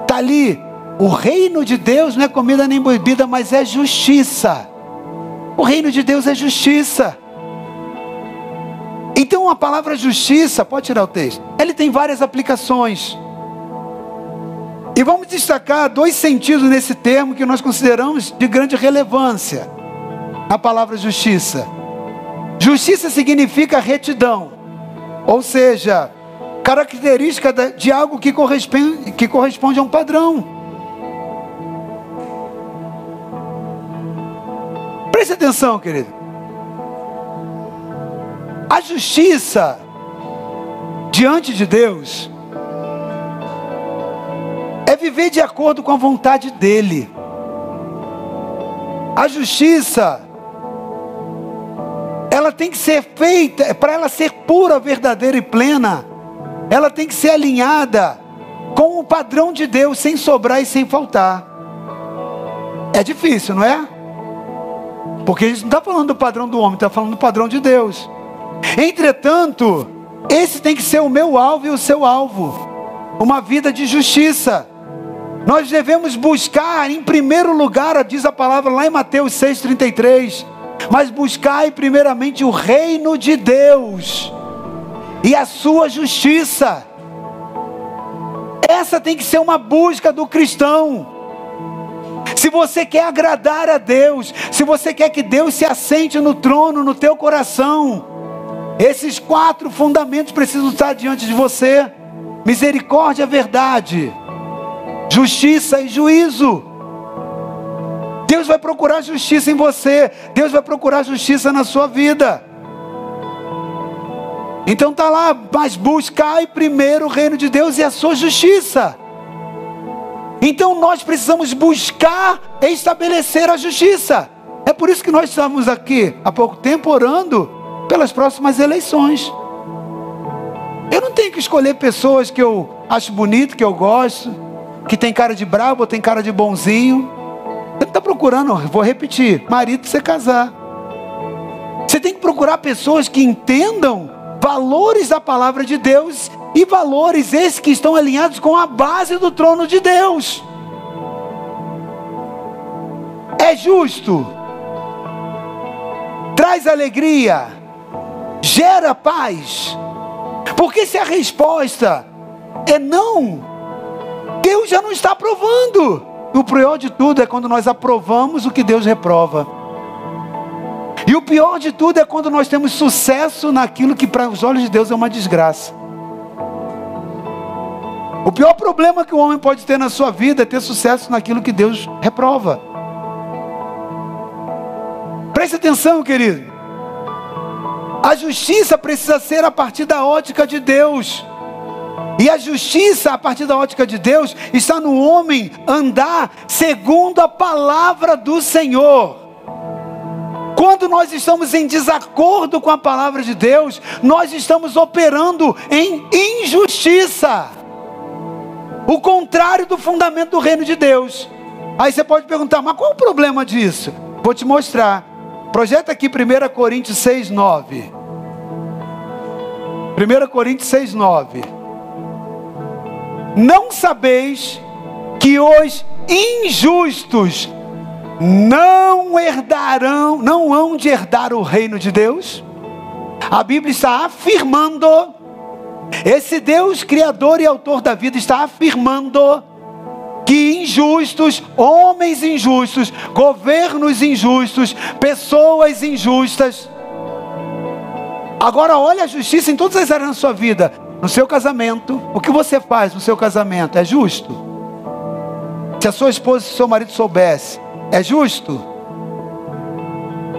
está ali o reino de Deus não é comida nem bebida, mas é justiça. O reino de Deus é justiça. Então a palavra justiça, pode tirar o texto, ele tem várias aplicações. E vamos destacar dois sentidos nesse termo que nós consideramos de grande relevância. A palavra justiça. Justiça significa retidão, ou seja, característica de algo que corresponde, que corresponde a um padrão. Preste atenção, querido. A justiça diante de Deus é viver de acordo com a vontade dEle. A justiça, ela tem que ser feita, é para ela ser pura, verdadeira e plena, ela tem que ser alinhada com o padrão de Deus, sem sobrar e sem faltar. É difícil, não é? Porque a gente não está falando do padrão do homem, está falando do padrão de Deus. Entretanto, esse tem que ser o meu alvo e o seu alvo. Uma vida de justiça. Nós devemos buscar em primeiro lugar, diz a palavra lá em Mateus 6,33. Mas buscai primeiramente o reino de Deus e a sua justiça. Essa tem que ser uma busca do cristão. Se você quer agradar a Deus, se você quer que Deus se assente no trono, no teu coração, esses quatro fundamentos precisam estar diante de você: misericórdia, verdade, justiça e juízo. Deus vai procurar justiça em você, Deus vai procurar justiça na sua vida. Então tá lá, mas buscai primeiro o reino de Deus e a sua justiça. Então nós precisamos buscar estabelecer a justiça. É por isso que nós estamos aqui há pouco tempo orando pelas próximas eleições. Eu não tenho que escolher pessoas que eu acho bonito, que eu gosto, que tem cara de brabo tem cara de bonzinho. Você está procurando, vou repetir, marido você casar. Você tem que procurar pessoas que entendam valores da palavra de Deus e valores esses que estão alinhados com a base do trono de Deus. É justo, traz alegria, gera paz. Porque se a resposta é não, Deus já não está aprovando. O pior de tudo é quando nós aprovamos o que Deus reprova. E o pior de tudo é quando nós temos sucesso naquilo que para os olhos de Deus é uma desgraça. O pior problema que o homem pode ter na sua vida é ter sucesso naquilo que Deus reprova. Preste atenção, querido. A justiça precisa ser a partir da ótica de Deus. E a justiça, a partir da ótica de Deus, está no homem andar segundo a palavra do Senhor. Quando nós estamos em desacordo com a palavra de Deus, nós estamos operando em injustiça. O contrário do fundamento do reino de Deus. Aí você pode perguntar, mas qual o problema disso? Vou te mostrar. Projeta aqui 1 Coríntios 6, 9. 1 Coríntios 6, 9. Não sabeis que os injustos não herdarão, não hão de herdar o reino de Deus? A Bíblia está afirmando, esse Deus criador e autor da vida está afirmando que injustos, homens injustos, governos injustos, pessoas injustas. Agora olha a justiça em todas as áreas da sua vida. No seu casamento, o que você faz no seu casamento é justo? Se a sua esposa e seu marido soubesse é justo?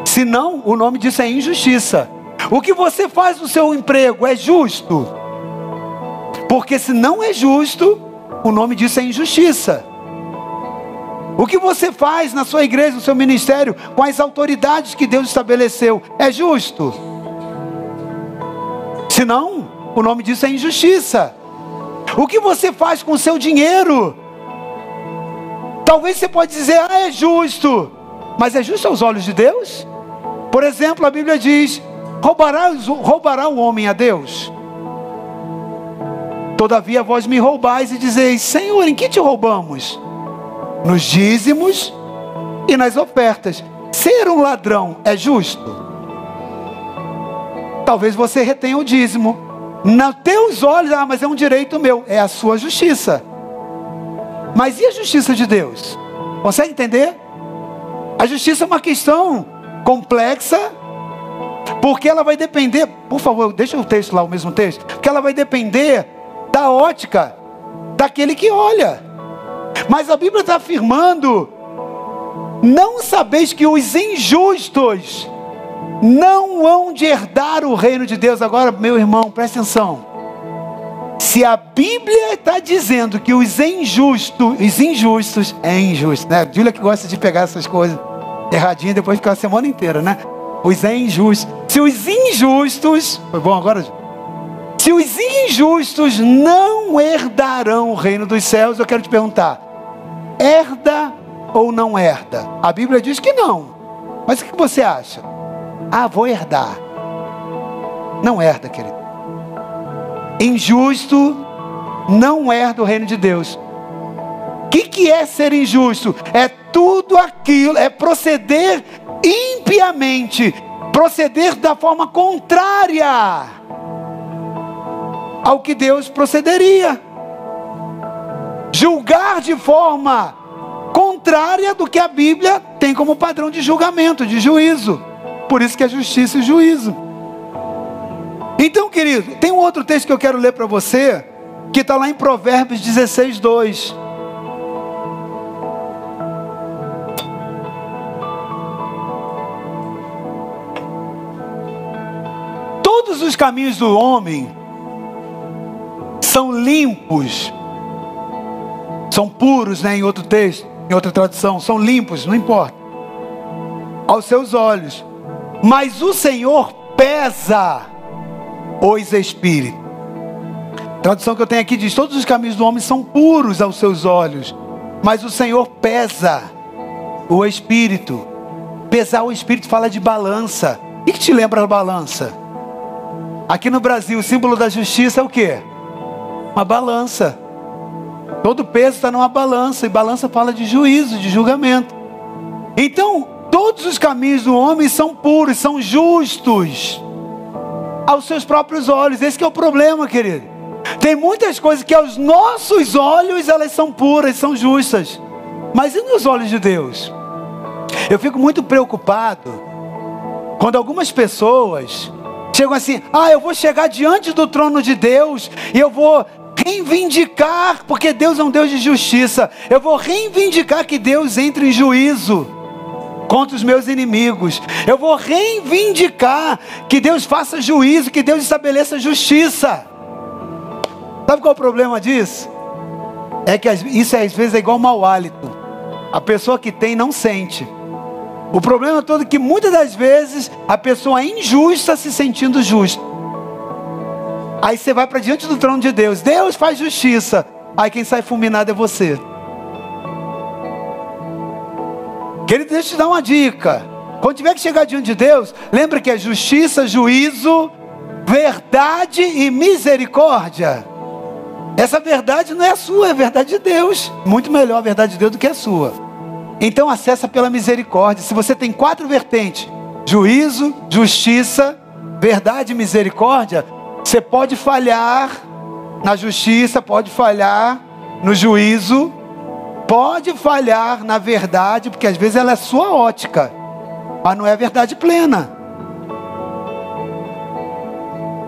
Se não, o nome disso é injustiça. O que você faz no seu emprego é justo? Porque se não é justo, o nome disso é injustiça. O que você faz na sua igreja, no seu ministério, com as autoridades que Deus estabeleceu, é justo? Se não, o nome disso é injustiça. O que você faz com o seu dinheiro? Talvez você pode dizer, ah, é justo. Mas é justo aos olhos de Deus? Por exemplo, a Bíblia diz: roubará, roubará o homem a Deus? Todavia vós me roubais e dizeis: Senhor, em que te roubamos? Nos dízimos e nas ofertas. Ser um ladrão é justo? Talvez você retenha o dízimo. Nos teus olhos, ah, mas é um direito meu. É a sua justiça. Mas e a justiça de Deus? Consegue entender? A justiça é uma questão complexa, porque ela vai depender, por favor, deixa o texto lá, o mesmo texto, porque ela vai depender da ótica daquele que olha. Mas a Bíblia está afirmando: não sabeis que os injustos não hão de herdar o reino de Deus. Agora, meu irmão, presta atenção. Se a Bíblia está dizendo que os injustos, os injustos, é injusto, né? Júlia que gosta de pegar essas coisas erradinhas depois ficar a semana inteira, né? Os é injustos. Se os injustos, foi bom agora? Se os injustos não herdarão o reino dos céus, eu quero te perguntar: herda ou não herda? A Bíblia diz que não. Mas o que você acha? Ah, vou herdar. Não herda, querido. Injusto não herda o reino de Deus. O que, que é ser injusto? É tudo aquilo, é proceder impiamente, proceder da forma contrária ao que Deus procederia, julgar de forma contrária do que a Bíblia tem como padrão de julgamento, de juízo. Por isso que é justiça e juízo. Então, querido, tem um outro texto que eu quero ler para você, que está lá em Provérbios 16, 2. Todos os caminhos do homem são limpos, são puros, né, em outro texto, em outra tradução, são limpos, não importa. aos seus olhos, mas o Senhor pesa os espíritos. Tradução que eu tenho aqui diz: Todos os caminhos do homem são puros aos seus olhos, mas o Senhor pesa o espírito. Pesar o espírito fala de balança. O que te lembra a balança? Aqui no Brasil, o símbolo da justiça é o que? Uma balança. Todo peso está numa balança, e balança fala de juízo, de julgamento. Então, todos os caminhos do homem são puros, são justos aos seus próprios olhos. Esse é o problema, querido. Tem muitas coisas que aos nossos olhos elas são puras, são justas. Mas e nos olhos de Deus? Eu fico muito preocupado quando algumas pessoas chegam assim: "Ah, eu vou chegar diante do trono de Deus e eu vou reivindicar, porque Deus é um Deus de justiça. Eu vou reivindicar que Deus entre em juízo contra os meus inimigos. Eu vou reivindicar que Deus faça juízo, que Deus estabeleça justiça. Sabe qual é o problema disso? É que isso às vezes é igual mau hálito. A pessoa que tem não sente. O problema todo é que muitas das vezes a pessoa é injusta se sentindo justa. Aí você vai para diante do trono de Deus. Deus faz justiça. Aí quem sai fulminado é você. Querido, deixa eu te dar uma dica. Quando tiver que chegar diante de Deus, lembra que é justiça, juízo, verdade e misericórdia. Essa verdade não é a sua, é a verdade de Deus. Muito melhor a verdade de Deus do que a sua. Então acessa pela misericórdia. Se você tem quatro vertentes: juízo, justiça, verdade e misericórdia, você pode falhar na justiça, pode falhar no juízo, pode falhar na verdade, porque às vezes ela é sua ótica, mas não é a verdade plena.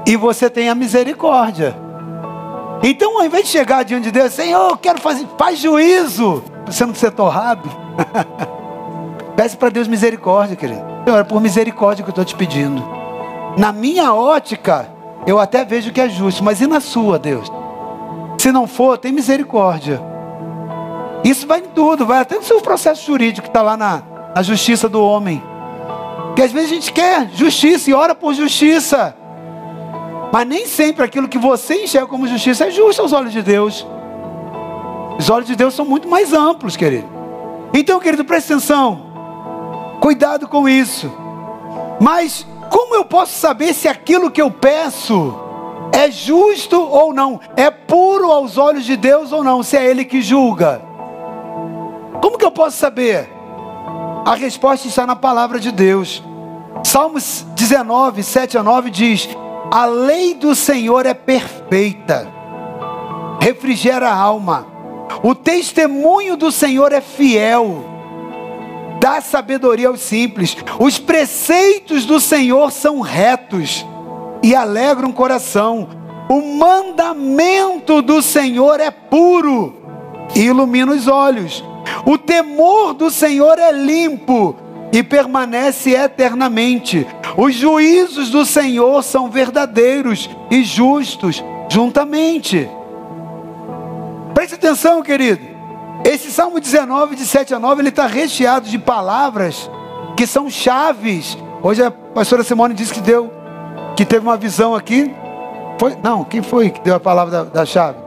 E você tem a misericórdia. Então, ao invés de chegar diante de Deus, Senhor, eu quero fazer, faz juízo, você não ser torrado. Peça para Deus misericórdia, querido. Senhor, é por misericórdia que eu estou te pedindo. Na minha ótica, eu até vejo que é justo, mas e na sua, Deus? Se não for, tem misericórdia. Isso vai em tudo, vai até no seu processo jurídico que está lá na, na justiça do homem. Porque às vezes a gente quer justiça e ora por justiça. Mas nem sempre aquilo que você enxerga como justiça é justo aos olhos de Deus. Os olhos de Deus são muito mais amplos, querido. Então, querido, preste atenção. Cuidado com isso. Mas como eu posso saber se aquilo que eu peço é justo ou não? É puro aos olhos de Deus ou não? Se é Ele que julga? Como que eu posso saber? A resposta está na palavra de Deus. Salmos 19, 7 a 9 diz: A lei do Senhor é perfeita, refrigera a alma. O testemunho do Senhor é fiel dá sabedoria aos simples. Os preceitos do Senhor são retos e alegram o coração. O mandamento do Senhor é puro e ilumina os olhos. O temor do Senhor é limpo e permanece eternamente. Os juízos do Senhor são verdadeiros e justos juntamente. Preste atenção, querido. Esse Salmo 19, de 7 a 9, ele está recheado de palavras que são chaves. Hoje a pastora Simone disse que deu, que teve uma visão aqui. Foi, não, quem foi que deu a palavra da, da chave?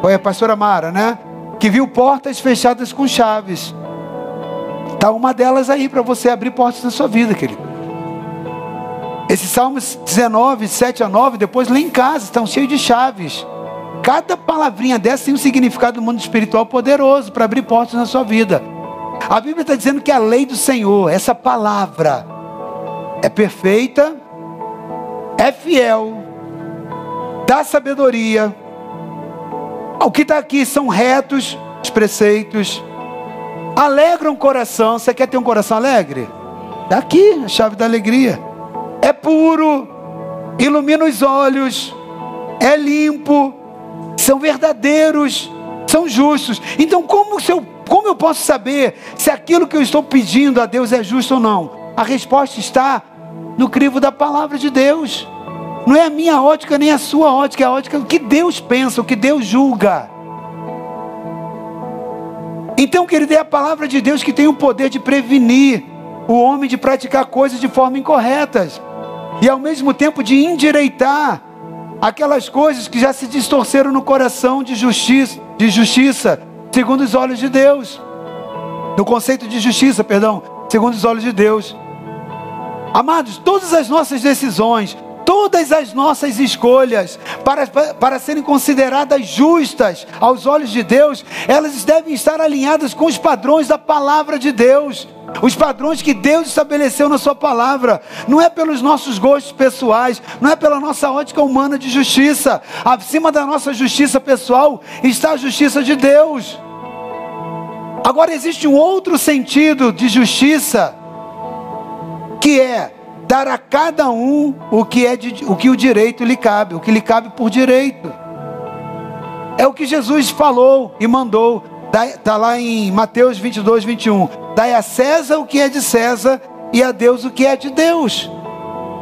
Foi a pastora Mara, né? Que viu portas fechadas com chaves. Está uma delas aí para você abrir portas na sua vida, querido. Esses Salmos 19, 7 a 9, depois lá em casa, estão cheios de chaves. Cada palavrinha dessa tem um significado do mundo espiritual poderoso para abrir portas na sua vida. A Bíblia está dizendo que a lei do Senhor, essa palavra, é perfeita, é fiel, dá sabedoria. O que está aqui são retos os preceitos, alegram o coração. Você quer ter um coração alegre? Está aqui a chave da alegria. É puro, ilumina os olhos, é limpo, são verdadeiros, são justos. Então, como, eu, como eu posso saber se aquilo que eu estou pedindo a Deus é justo ou não? A resposta está no crivo da palavra de Deus. Não é a minha ótica nem a sua ótica, é a ótica do que Deus pensa, o que Deus julga. Então, querido, é a palavra de Deus que tem o poder de prevenir o homem de praticar coisas de forma incorretas e ao mesmo tempo de endireitar aquelas coisas que já se distorceram no coração de justiça, de justiça, segundo os olhos de Deus. No conceito de justiça, perdão, segundo os olhos de Deus. Amados, todas as nossas decisões, todas as nossas escolhas, para, para serem consideradas justas aos olhos de Deus, elas devem estar alinhadas com os padrões da palavra de Deus. Os padrões que Deus estabeleceu na Sua palavra, não é pelos nossos gostos pessoais, não é pela nossa ótica humana de justiça. Acima da nossa justiça pessoal está a justiça de Deus. Agora existe um outro sentido de justiça, que é dar a cada um o que é de, o que o direito lhe cabe, o que lhe cabe por direito. É o que Jesus falou e mandou. Está lá em Mateus 22, 21. Dai a César o que é de César e a Deus o que é de Deus.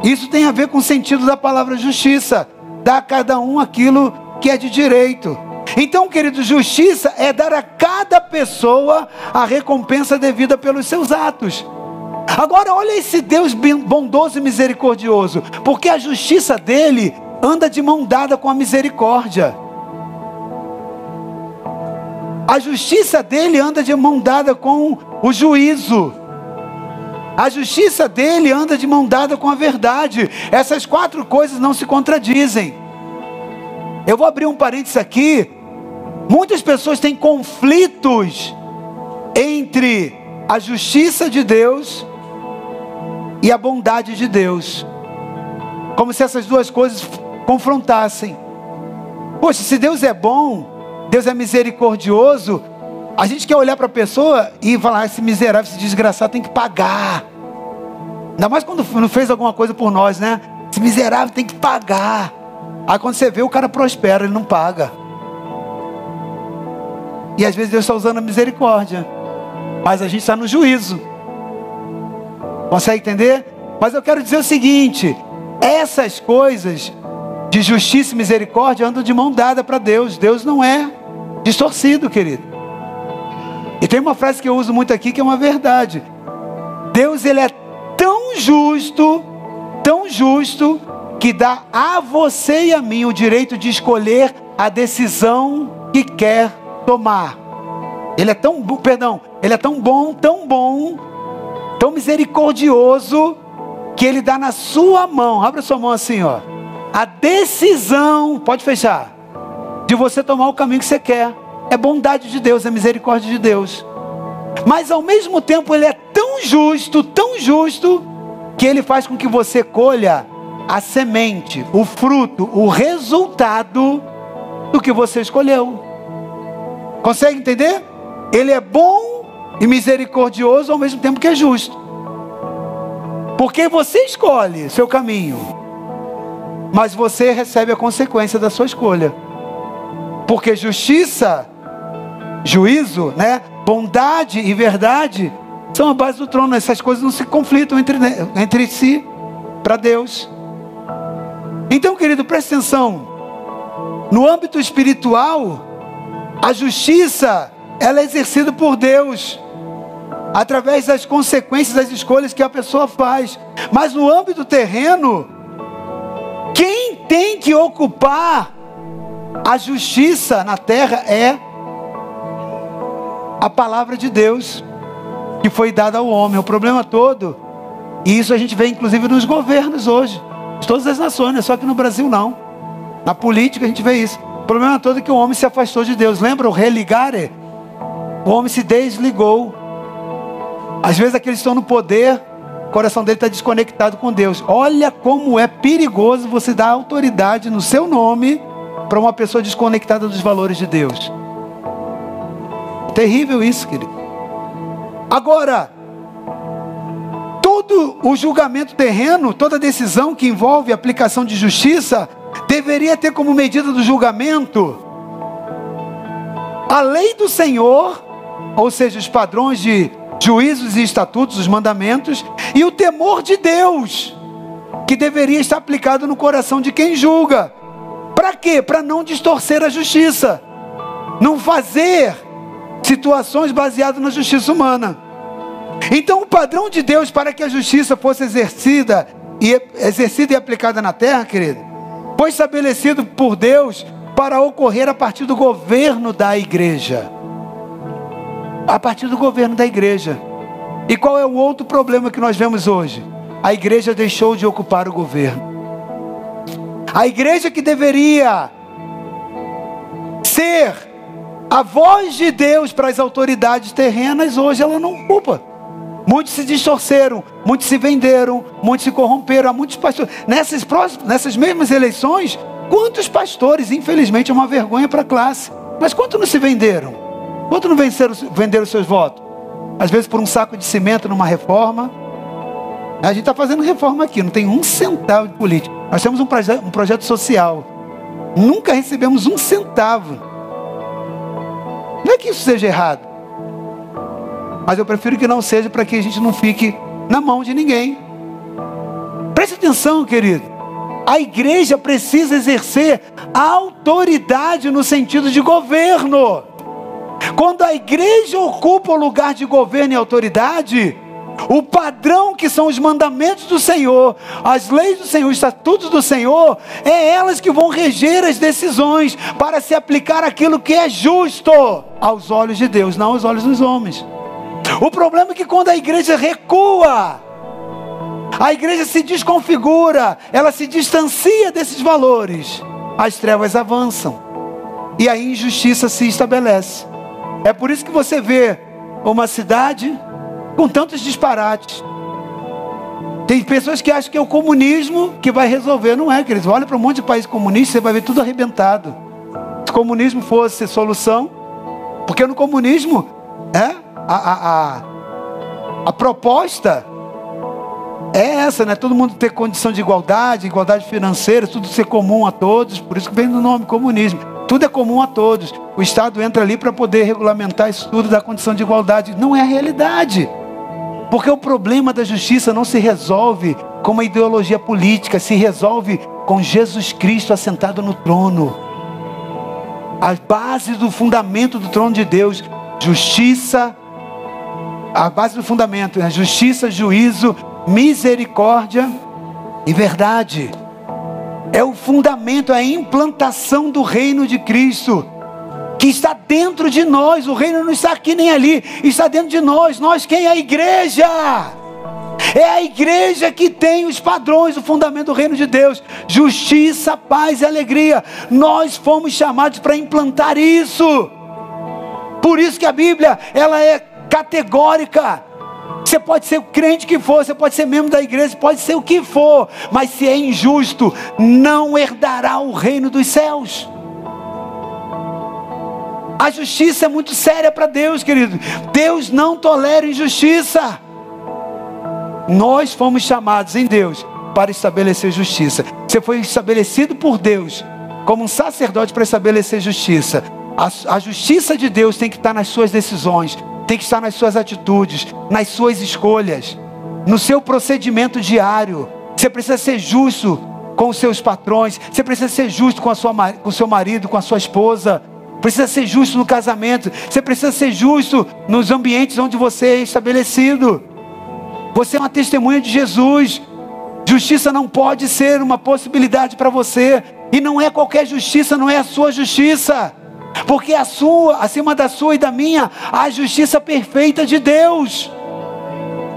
Isso tem a ver com o sentido da palavra justiça. Dá a cada um aquilo que é de direito. Então, querido, justiça é dar a cada pessoa a recompensa devida pelos seus atos. Agora, olha esse Deus bondoso e misericordioso, porque a justiça dele anda de mão dada com a misericórdia. A justiça dele anda de mão dada com o juízo. A justiça dele anda de mão dada com a verdade. Essas quatro coisas não se contradizem. Eu vou abrir um parênteses aqui. Muitas pessoas têm conflitos entre a justiça de Deus e a bondade de Deus. Como se essas duas coisas confrontassem. Poxa, se Deus é bom, Deus é misericordioso, a gente quer olhar para a pessoa e falar: ah, esse miserável, esse desgraçado tem que pagar. Ainda mais quando não fez alguma coisa por nós, né? Esse miserável tem que pagar. Aí quando você vê, o cara prospera, ele não paga. E às vezes Deus está usando a misericórdia. Mas a gente está no juízo. Consegue entender? Mas eu quero dizer o seguinte: essas coisas de justiça e misericórdia andam de mão dada para Deus. Deus não é distorcido, querido. E tem uma frase que eu uso muito aqui que é uma verdade. Deus ele é tão justo, tão justo que dá a você e a mim o direito de escolher a decisão que quer tomar. Ele é tão, perdão, ele é tão bom, tão bom, tão misericordioso que ele dá na sua mão. Abra sua mão assim, ó a decisão, pode fechar, de você tomar o caminho que você quer. É bondade de Deus, é misericórdia de Deus. Mas ao mesmo tempo ele é tão justo, tão justo, que ele faz com que você colha a semente, o fruto, o resultado do que você escolheu. Consegue entender? Ele é bom e misericordioso ao mesmo tempo que é justo. Porque você escolhe seu caminho mas você recebe a consequência da sua escolha. Porque justiça, juízo, né, bondade e verdade são a base do trono. Essas coisas não se conflitam entre, entre si para Deus. Então, querido, preste atenção. No âmbito espiritual, a justiça ela é exercida por Deus através das consequências das escolhas que a pessoa faz. Mas no âmbito terreno, quem tem que ocupar a justiça na terra é a palavra de Deus que foi dada ao homem. O problema todo, e isso a gente vê inclusive nos governos hoje, de todas as nações, é só que no Brasil não. Na política a gente vê isso. O problema todo é que o homem se afastou de Deus. Lembra o religare? O homem se desligou. Às vezes aqueles que estão no poder coração dele está desconectado com Deus. Olha como é perigoso você dar autoridade no seu nome para uma pessoa desconectada dos valores de Deus. Terrível isso, querido. Agora, todo o julgamento terreno, toda decisão que envolve aplicação de justiça, deveria ter como medida do julgamento a lei do Senhor, ou seja, os padrões de juízos e estatutos, os mandamentos, e o temor de Deus, que deveria estar aplicado no coração de quem julga. Para quê? Para não distorcer a justiça, não fazer situações baseadas na justiça humana. Então, o padrão de Deus para que a justiça fosse exercida e exercida e aplicada na terra, querido, foi estabelecido por Deus para ocorrer a partir do governo da igreja. A partir do governo da igreja. E qual é o outro problema que nós vemos hoje? A igreja deixou de ocupar o governo. A igreja que deveria ser a voz de Deus para as autoridades terrenas, hoje ela não ocupa. Muitos se distorceram, muitos se venderam, muitos se corromperam. Há muitos pastores. Nessas, próximas, nessas mesmas eleições, quantos pastores, infelizmente, é uma vergonha para a classe. Mas quantos não se venderam? Quantos não venceram, venderam seus votos? Às vezes por um saco de cimento numa reforma. A gente está fazendo reforma aqui, não tem um centavo de política. Nós temos um, proje um projeto social. Nunca recebemos um centavo. Não é que isso seja errado. Mas eu prefiro que não seja para que a gente não fique na mão de ninguém. Preste atenção, querido. A igreja precisa exercer autoridade no sentido de governo. Quando a igreja ocupa o lugar de governo e autoridade, o padrão que são os mandamentos do Senhor, as leis do Senhor, os estatutos do Senhor, é elas que vão reger as decisões para se aplicar aquilo que é justo aos olhos de Deus, não aos olhos dos homens. O problema é que quando a igreja recua, a igreja se desconfigura, ela se distancia desses valores, as trevas avançam e a injustiça se estabelece. É por isso que você vê uma cidade com tantos disparates. Tem pessoas que acham que é o comunismo que vai resolver. Não é, queridos. Olha para um monte de país comunista, você vai ver tudo arrebentado. Se o comunismo fosse solução, porque no comunismo é, a, a, a, a proposta é essa, né? Todo mundo ter condição de igualdade, igualdade financeira, tudo ser comum a todos, por isso que vem do nome comunismo. Tudo é comum a todos. O Estado entra ali para poder regulamentar isso tudo da condição de igualdade. Não é a realidade. Porque o problema da justiça não se resolve com uma ideologia política, se resolve com Jesus Cristo assentado no trono. A base do fundamento do trono de Deus, justiça, a base do fundamento é justiça, juízo, misericórdia e verdade. É o fundamento, é a implantação do reino de Cristo, que está dentro de nós. O reino não está aqui nem ali, está dentro de nós. Nós, quem é a igreja? É a igreja que tem os padrões, o fundamento do reino de Deus: justiça, paz e alegria. Nós fomos chamados para implantar isso. Por isso que a Bíblia, ela é categórica. Você pode ser o crente que for, você pode ser membro da igreja, pode ser o que for, mas se é injusto, não herdará o reino dos céus. A justiça é muito séria para Deus, querido. Deus não tolera injustiça. Nós fomos chamados em Deus para estabelecer justiça. Você foi estabelecido por Deus como um sacerdote para estabelecer justiça. A, a, justiça de Deus tem que estar nas suas decisões, tem que estar nas suas atitudes, nas suas escolhas, no seu procedimento diário. Você precisa ser justo com os seus patrões, você precisa ser justo com, a sua, com o seu marido, com a sua esposa, precisa ser justo no casamento, você precisa ser justo nos ambientes onde você é estabelecido. Você é uma testemunha de Jesus. Justiça não pode ser uma possibilidade para você, e não é qualquer justiça, não é a sua justiça porque a sua, acima da sua e da minha, a justiça perfeita de Deus.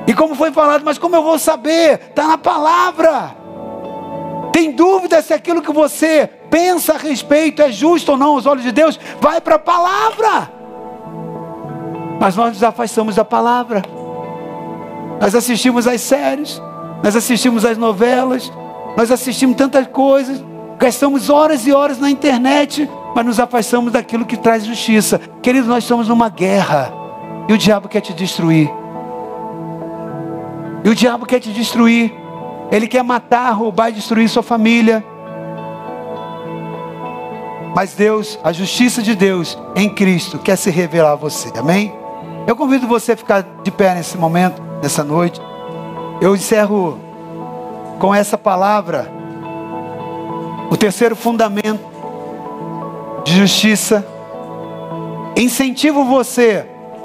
E como foi falado, mas como eu vou saber? Está na palavra. Tem dúvida se aquilo que você pensa a respeito é justo ou não aos olhos de Deus? Vai para a palavra. Mas nós nos afastamos da palavra. Nós assistimos às séries, nós assistimos às novelas, nós assistimos tantas coisas, gastamos horas e horas na internet, mas nos afastamos daquilo que traz justiça. Queridos, nós estamos numa guerra e o diabo quer te destruir. E o diabo quer te destruir. Ele quer matar, roubar e destruir sua família. Mas Deus, a justiça de Deus em Cristo quer se revelar a você. Amém? Eu convido você a ficar de pé nesse momento, nessa noite. Eu encerro com essa palavra. O terceiro fundamento de justiça. Incentivo você